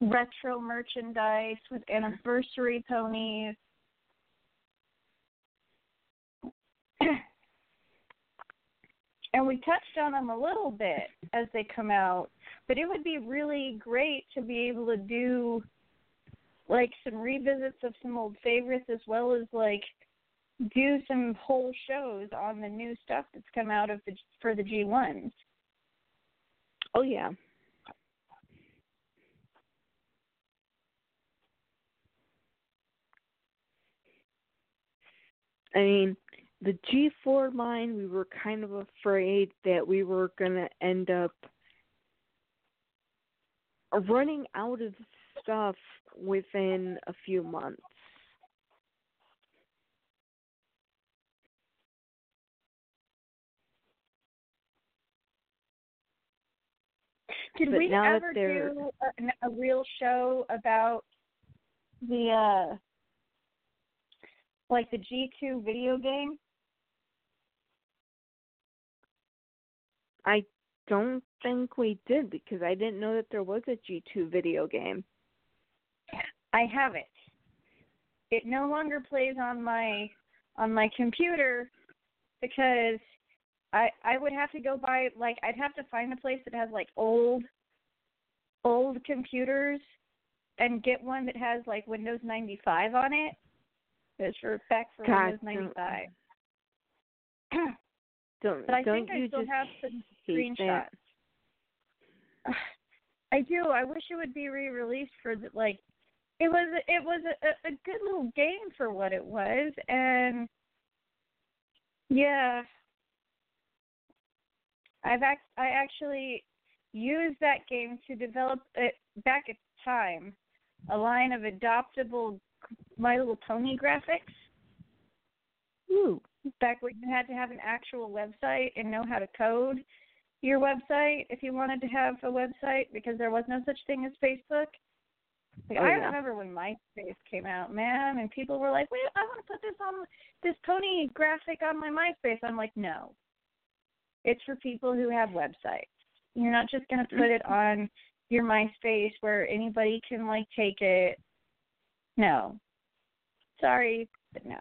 retro merchandise, with anniversary ponies. and we touched on them a little bit as they come out, but it would be really great to be able to do like some revisits of some old favorites as well as like do some whole shows on the new stuff that's come out of the for the G1s.
Oh yeah. I mean, the G4 line, we were kind of afraid that we were going to end up running out of stuff within a few months.
Did
But
we ever do a, a real show about the uh like the G2 video game?
I don't think we did because I didn't know that there was a G2 video game.
I have it. It no longer plays on my on my computer because I I would have to go buy like I'd have to find a place that has like old old computers and get one that has like Windows 95 on it. It's for back for
God,
Windows 95.
Don't
but I
don't
think I
you
still
just
have screenshots.
that?
I do. I wish it would be re-released for the, like. It was it was a, a good little game for what it was, and yeah, I've act I actually used that game to develop it back at the time a line of adoptable My Little Pony graphics.
Ooh.
Back when you had to have an actual website and know how to code your website if you wanted to have a website because there was no such thing as Facebook. Like,
Oh,
I remember when MySpace came out, man, and people were like, "Wait, I want to put this on this pony graphic on my MySpace." I'm like, "No, it's for people who have websites. You're not just going to put it mm-hmm. on your MySpace where anybody can like take it. No, sorry, but no."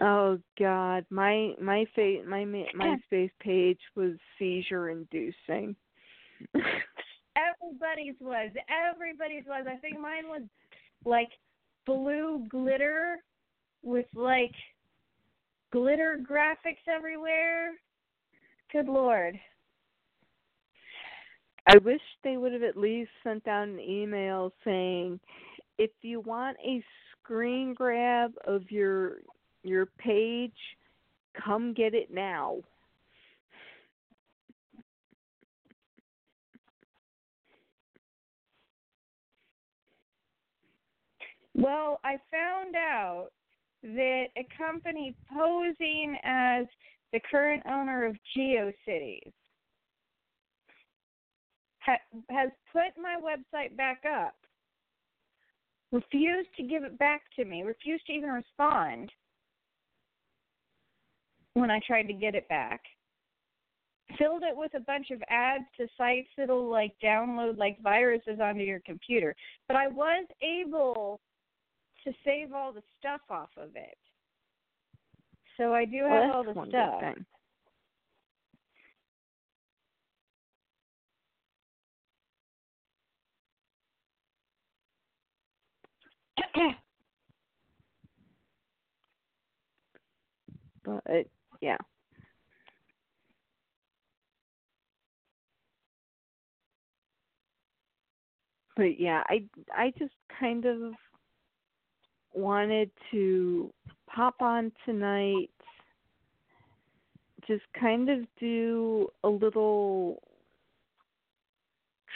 Oh God, my my fa- my MySpace page was seizure inducing.
Everybody's was. Everybody's was. I think mine was like blue glitter with like glitter graphics everywhere. Good lord.
I wish they would have at least sent out an email saying if you want a screen grab of your your page, come get it now.
Well, I found out that a company posing as the current owner of GeoCities ha- has put my website back up, refused to give it back to me, refused to even respond when I tried to get it back. Filled it with a bunch of ads to sites that'll like download like viruses onto your computer. But I was able to save all the stuff off of it. So I do
Well,
have all the stuff.
good thing. Yeah. But yeah, I I just kind of wanted to pop on tonight just kind of do a little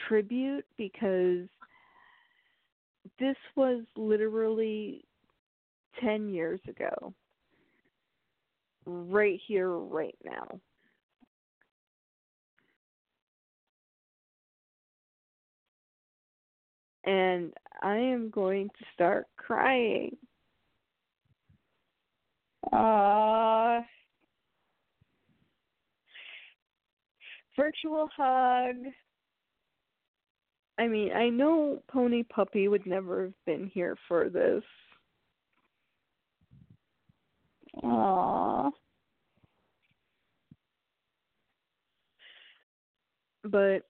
tribute because this was literally 10 years ago right here right now. And i am going to start crying.
Uh, virtual hug.
i mean i know pony puppy would never have been here for this
Aww.
but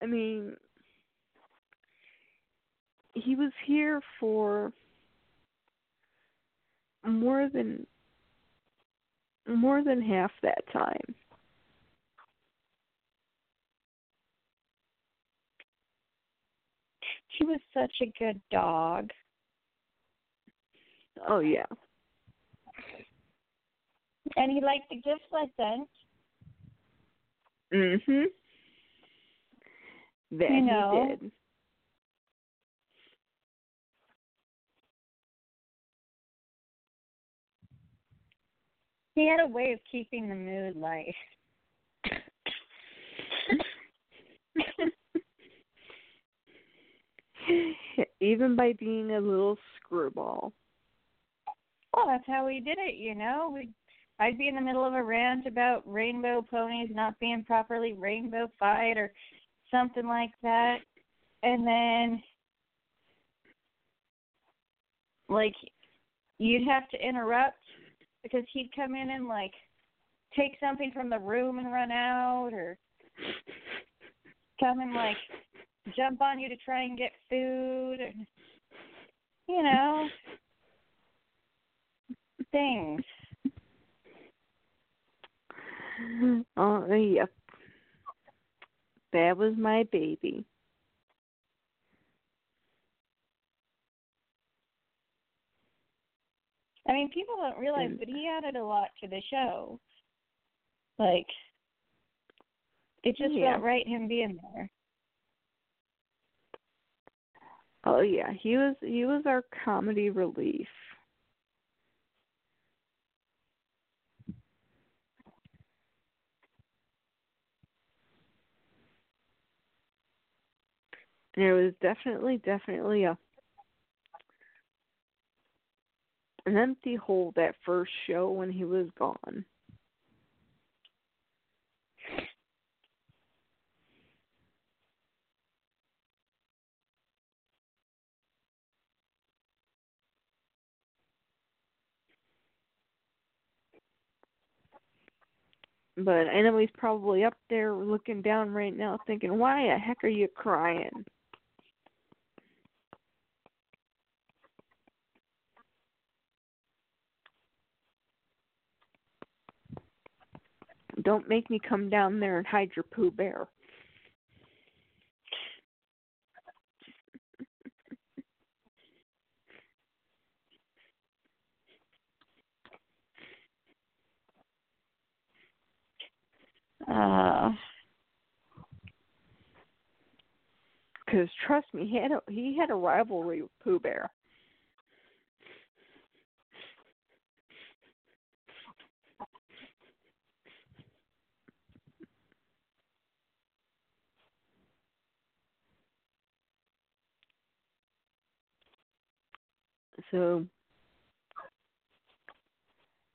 I mean he was here for more than more than half that time.
He was such a good dog.
Oh yeah.
And he liked the gifts I sent.
Mhm. That
You know.
he did.
He had a way of keeping the mood light.
Even by being a little screwball.
Well, that's how we did it, you know. We I'd be in the middle of a rant about rainbow ponies not being properly rainbow-fied or something like that. And then like you'd have to interrupt because he'd come in and like take something from the room and run out or come and like jump on you to try and get food and you know things.
Oh yep. That was my baby.
I mean, people don't realize,
mm.
but he added a lot to the show. Like, it just
Yeah.
felt right him being there.
Oh yeah, he was he was our comedy relief. And it was definitely definitely a an empty hole that first show when he was gone. But I know he's probably up there looking down right now thinking, why the heck are you crying? Don't make me come down there and hide your Pooh Bear.
Uh,
Because trust me, he had a he had a rivalry with Pooh Bear. So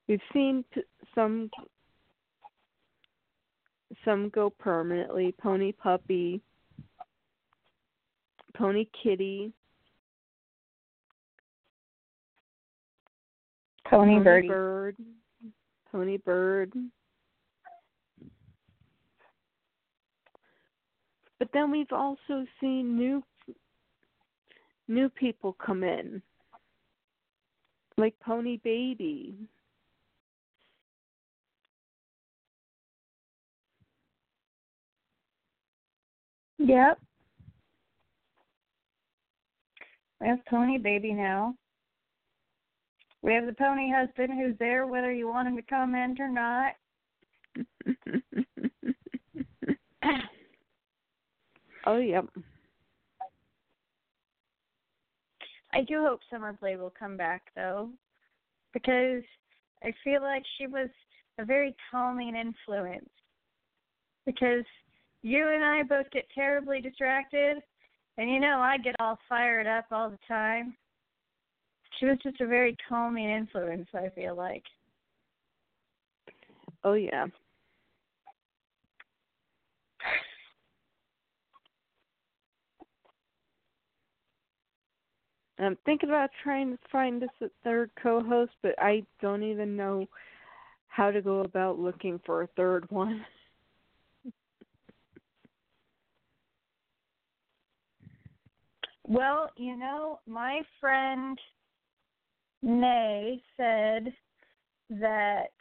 we've seen p- some some go permanently. Pony Puppy, Pony Kitty,
Pony Birdie.
Bird, Pony Bird. But then we've also seen new new people come in. Like Pony Baby.
Yep. We have Pony Baby now. We have the Pony Husband who's there whether you want him to comment or not.
oh yep.
I do hope Summer Blade will come back though, because I feel like she was a very calming influence. Because you and I both get terribly distracted, and you know I get all fired up all the time. She was just a very calming influence. I feel like.
Oh yeah. I'm thinking about trying to find us a third co-host, but I don't even know how to go about looking for a third one.
Well, you know, my friend Nay said that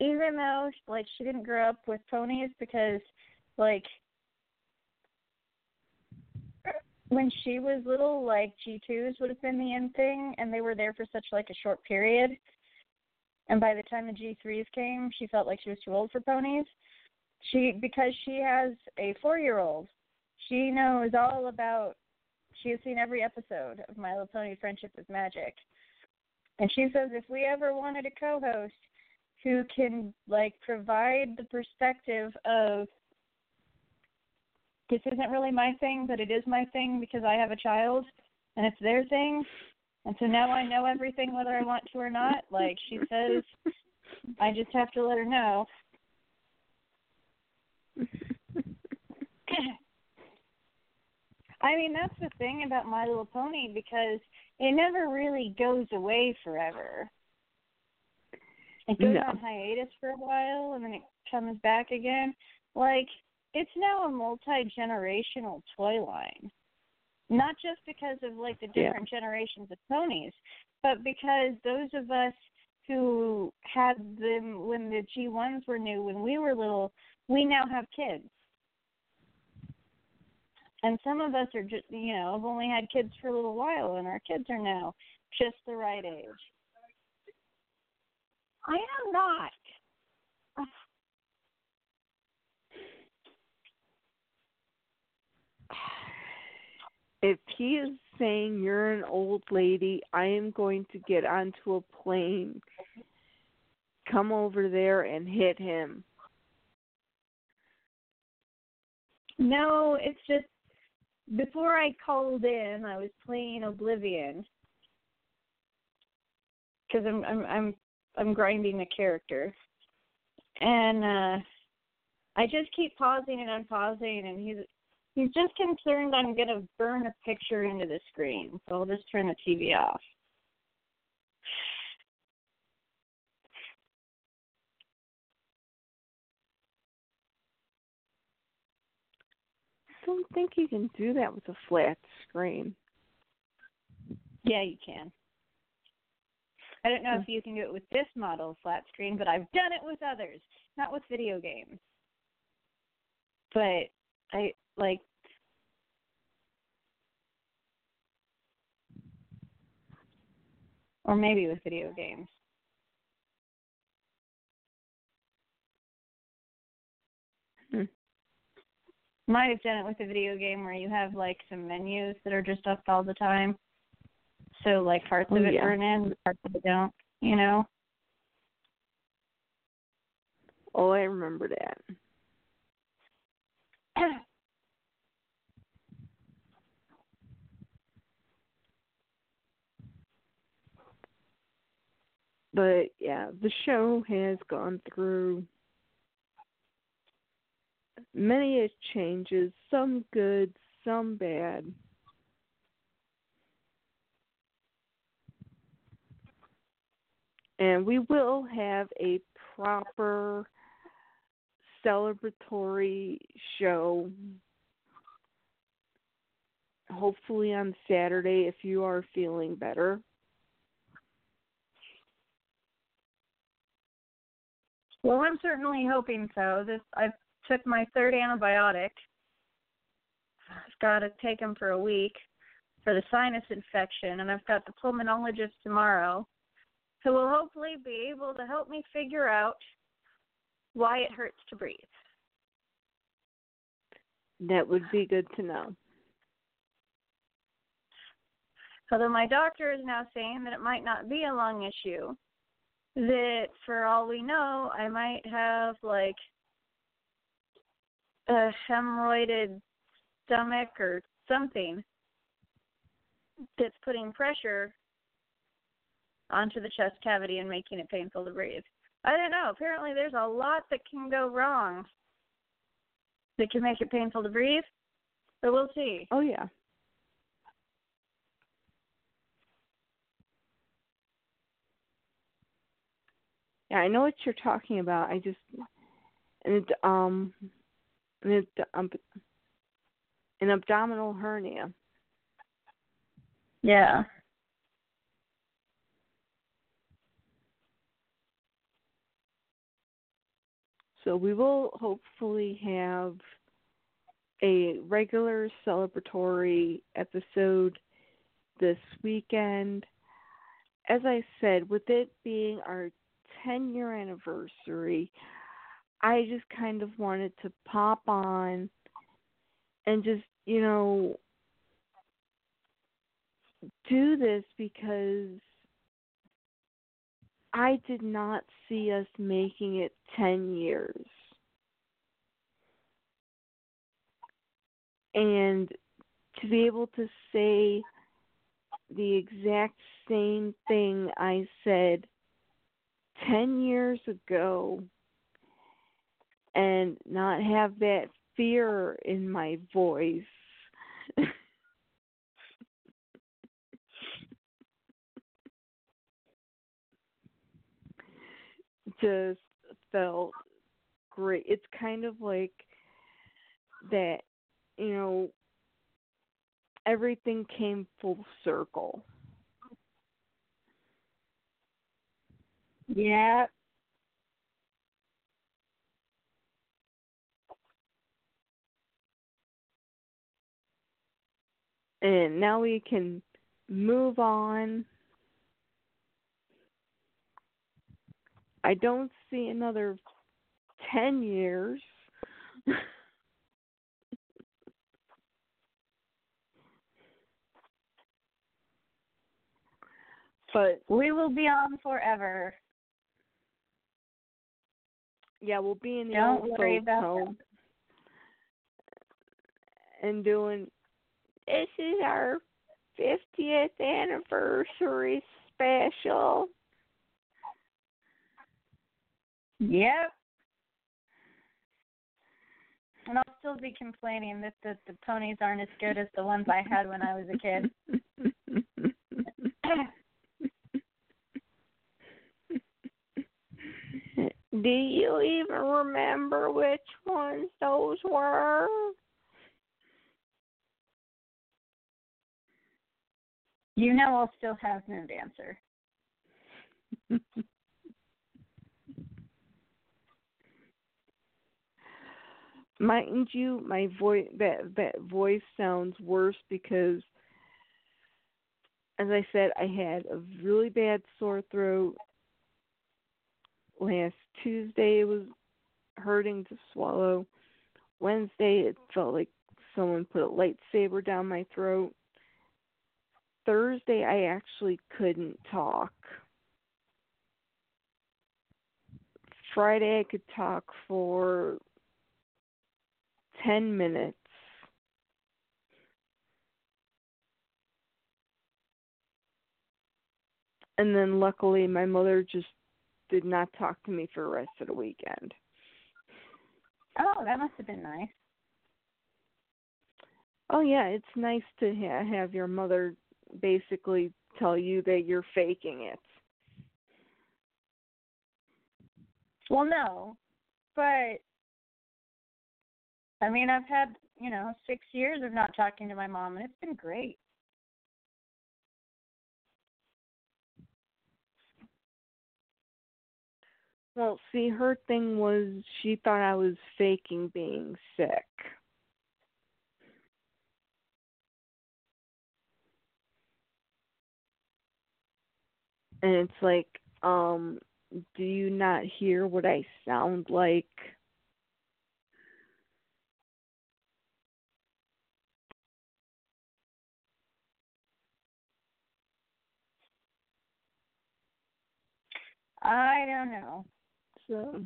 even though like she didn't grow up with ponies because like when she was little like G2s would have been the end thing and they were there for such like a short period. And by the time the G3s came she felt like she was too old for ponies. She because she has a 4-year-old she knows all about she has seen every episode of My Little Pony Friendship is Magic and she says if we ever wanted a co-host who can like provide the perspective of this isn't really my thing, but it is my thing because I have a child and it's their thing. And so now I know everything whether I want to or not. Like she says, I just have to let her know. I mean, that's the thing about My Little Pony because it never really goes away forever. It goes
No.
on hiatus for a while and then it comes back again. Like it's now a multi generational toy line. Not just because of like the
Yeah.
different generations of ponies, but because those of us who had them when the G ones were new when we were little, we now have kids. And some of us are just you know, have only had kids for a little while and our kids are now just the right age. I am not.
If he is saying you're an old lady, I am going to get onto a plane, come over there and hit him.
No, it's just before I called in, I was playing Oblivion. Because I'm I'm I'm I'm grinding a character, and uh I just keep pausing and unpausing, and he's he's just concerned I'm gonna burn a picture into the screen, so I'll just turn the TV off.
I don't think you can do that with a flat screen.
Yeah, you can. I don't know if you can do it with this model flat screen, but I've done it with others, not with video games. But I like or maybe with video games. Might have done it with a video game where you have like some menus that are just up all the time. So like parts
Oh,
of it
yeah.
burn in, parts of it don't, you know?
Oh, I remember that. But yeah, the show has gone through many changes, some good, some bad. And we will have a proper celebratory show hopefully on Saturday if you are feeling better.
Well, I'm certainly hoping so. This I took my third antibiotic. I've got to take them for a week for the sinus infection, and I've got the pulmonologist tomorrow, who will hopefully be able to help me figure out why it hurts to breathe.
That would be good to know.
Although my doctor is now saying that it might not be a lung issue, that for all we know, I might have like a hemorrhoided stomach or something that's putting pressure onto the chest cavity and making it painful to breathe. I don't know. Apparently, there's a lot that can go wrong that can make it painful to breathe, but we'll see.
Oh yeah. Yeah, I know what you're talking about. I just and it, um um, an abdominal hernia.
Yeah.
So we will hopefully have a regular celebratory episode this weekend. As I said, with it being our 10 year anniversary, I just kind of wanted to pop on and just, you know, do this because I did not see us making it 10 years. And to be able to say the exact same thing I said 10 years ago and not have that fear in my voice. just felt great. It's kind of like that, you know, everything came full circle.
Yeah.
And now we can move on. I don't see another 10 years. but
We will be on forever.
yeah, we'll be in the
Don't
old folks home and doing this is our 50th anniversary special.
Yep. And I'll still be complaining that the, the ponies aren't as good as the ones I had when I was a kid.
Do you even remember which ones those were?
You know I'll still have no Dancer.
Mind you, my voice that that voice sounds worse because as I said, I had a really bad sore throat last Tuesday. It was hurting to swallow. Wednesday, it felt like someone put a lightsaber down my throat. Thursday, I actually couldn't talk. Friday, I could talk for 10 minutes. And then luckily, my mother just did not talk to me for the rest of the weekend.
Oh, that must have been nice.
Oh yeah, it's nice to ha- have your mother basically tell you that you're faking it.
Well, no, but I mean, I've had you know six years of not talking to my mom, and it's been great.
Well, see, her thing was she thought I was faking being sick. And it's like, um, do you not hear what I sound like?
I don't know.
So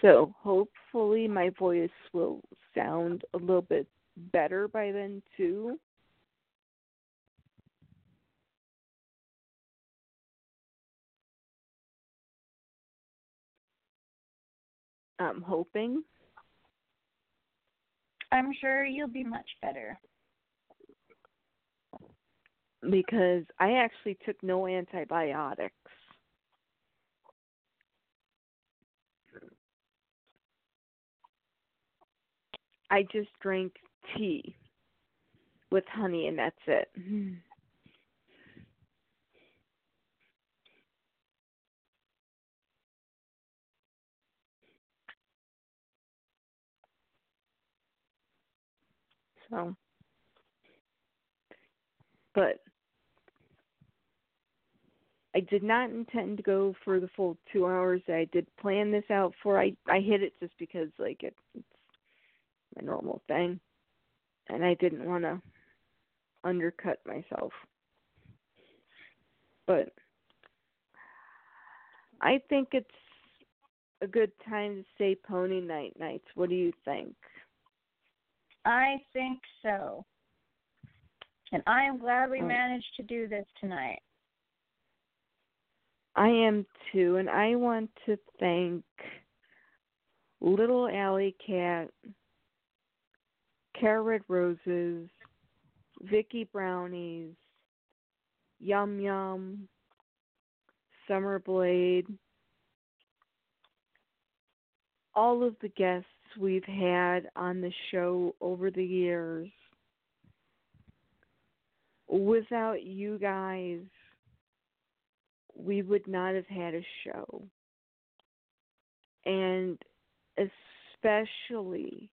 So hopefully my voice will sound a little bit better by then too. I'm hoping.
I'm sure you'll be much better.
because I actually took no antibiotics. I just drank tea with honey and that's it. Mm-hmm. So but I did not intend to go for the full two hours. I did plan this out for. I I hit it just because like it, it's my normal thing, and I didn't want to undercut myself. But I think it's a good time to say pony night nights. What do you think?
I think so. And I am glad we
Oh.
managed to do this tonight.
I am too, and I want to thank Little Alley Cat, Carrot Roses, Vicky Brownies, Yum Yum, Summer Blade, all of the guests we've had on the show over the years. Without you guys, we would not have had a show. And especially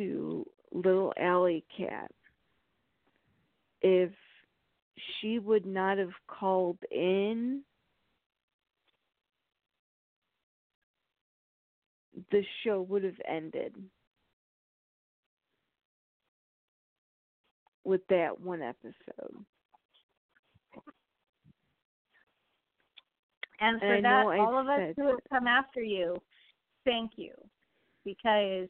to Little Alley Cat. If she would not have called in, the show would have ended with that one episode.
And for
I
that, all of us who have come after you, thank you. Because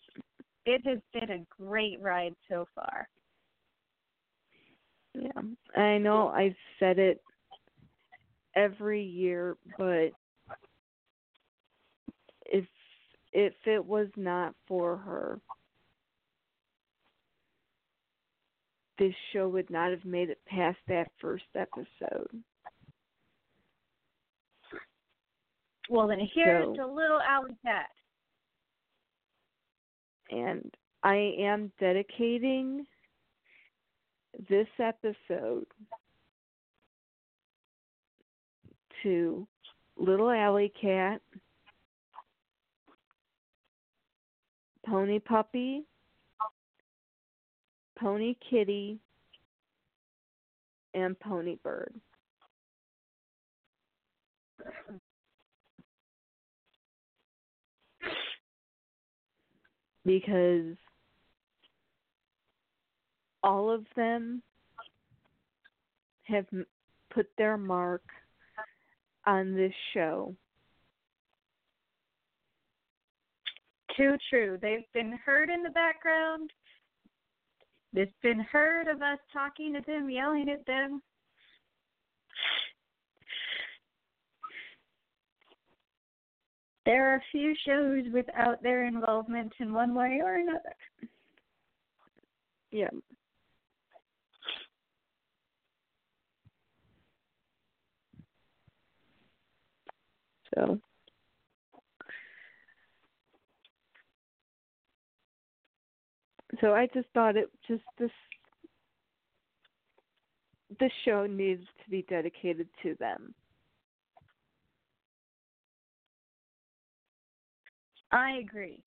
it has been a great ride so far.
Yeah, I know I've said it every year, but if if it was not for her, this show would not have made it past that first episode.
Well, then here's
So-
to little Alley Cat.
And I am dedicating this episode to Little Alley Cat, Pony Puppy, Pony Kitty, and Pony Bird. Because all of them have put their mark on this show.
Too true. They've been heard in the background. It's been heard of us talking to them, yelling at them. There are a few shows without their involvement in one way or another.
Yeah. So So I just thought it just this this show needs to be dedicated to them.
I agree.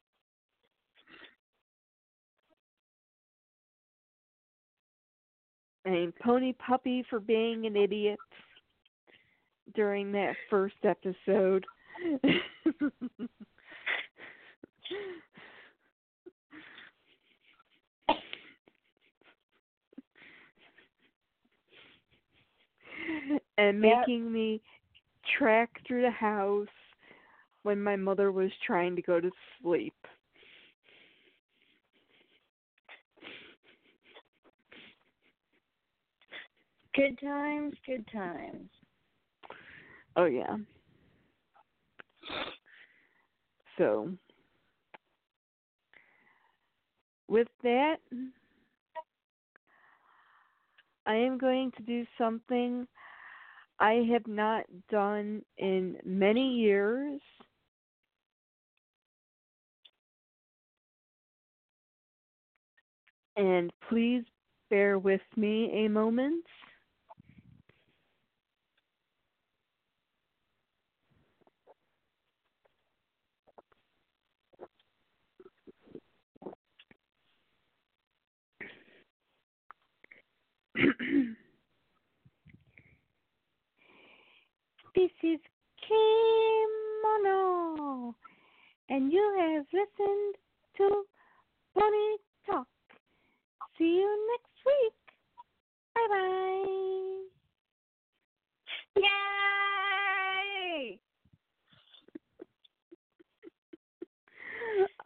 Mean, Pony Puppy for being an idiot during that first episode. and
Yep.
making me track through the house when my mother was trying to go to sleep.
Good times, good times.
Oh yeah. So with that I am going to do something I have not done in many years. And please bear with me a moment. this is Kimono, and you have listened to Pony Talk. See you next week. Bye bye.
Yay!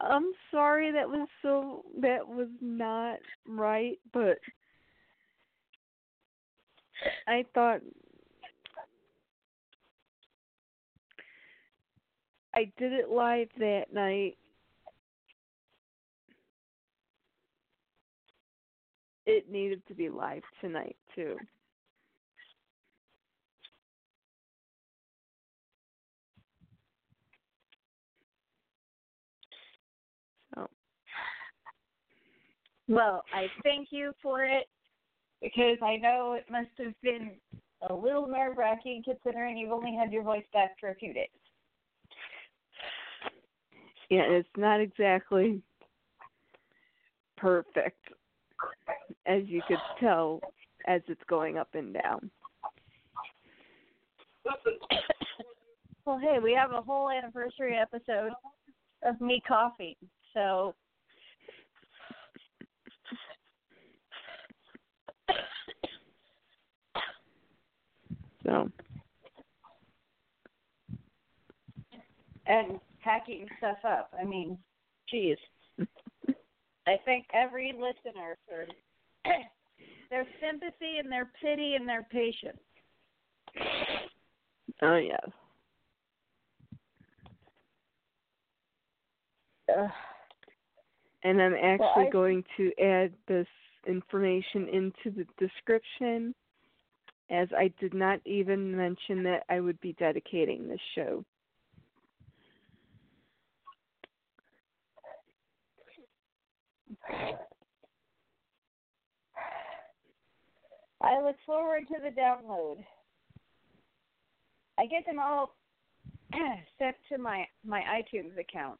I'm sorry that was so that was not right, but I thought I did it live that night. It needed to be live tonight too. So
Well, I thank you for it because I know it must have been a little nerve wracking considering you've only had your voice back for a few days.
yeah, it's not exactly perfect as you could tell as it's going up and down.
well, hey, we have a whole anniversary episode of me coughing, so
So
and packing stuff up. I mean, geez. I thank every listener for their sympathy and their pity and their patience.
oh yes.
Ugh.
And I'm actually
I-
going to add this information into the description as I did not even mention that I would be dedicating this show.
look forward to the download. I get them all sent to my my iTunes account.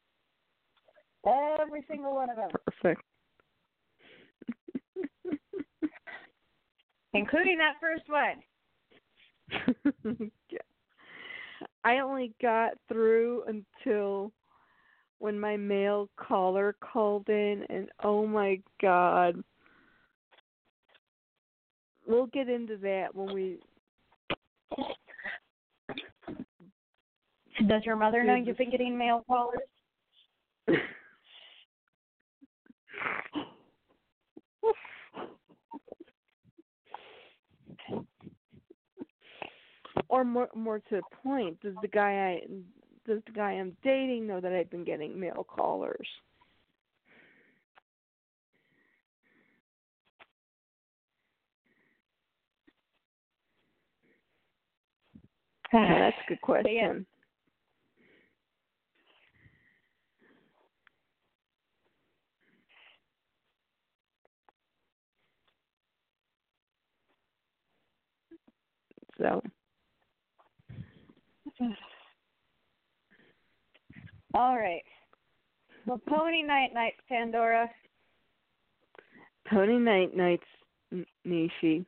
Every single one of them,
Perfect.
including that first one.
Yeah. I only got through until when my male caller called in, and oh my god. We'll get into that when we.
Does your mother know you've been getting mail callers?
or more more to the point, does the guy I does the guy I'm dating know that I've been getting male callers? Yeah, that's a good question.
yeah.
So
All right. Well, Pony Night Night, Pandora.
Pony Night Nights Nishi.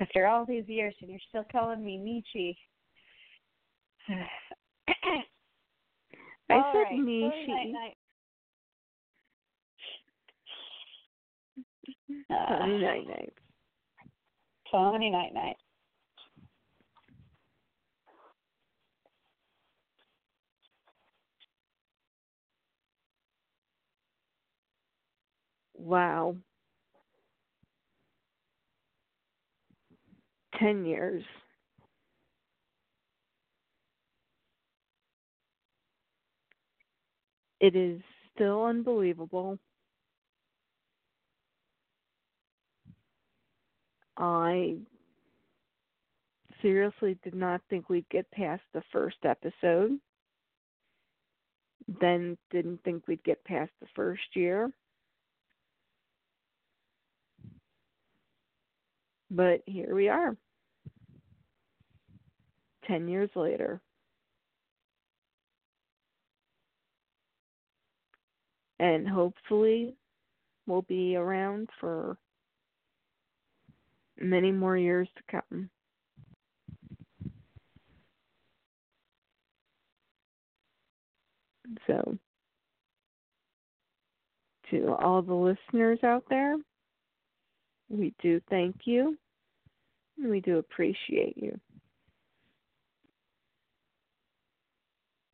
After all these years, and you're still calling me Nietzsche.
I
All
said
right,
Nishi.
Night Night.
Pony Night Nights.
Pony Night Night.
Wow. Ten years. It is still unbelievable. I seriously did not think we'd get past the first episode. Then didn't think we'd get past the first year. But here we are. 10 years later. And hopefully we'll be around for many more years to come. So, to all the listeners out there, we do thank you. We do appreciate you.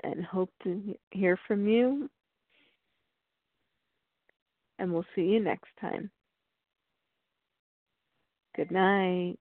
And hope to hear from you. And we'll see you next time. Good night.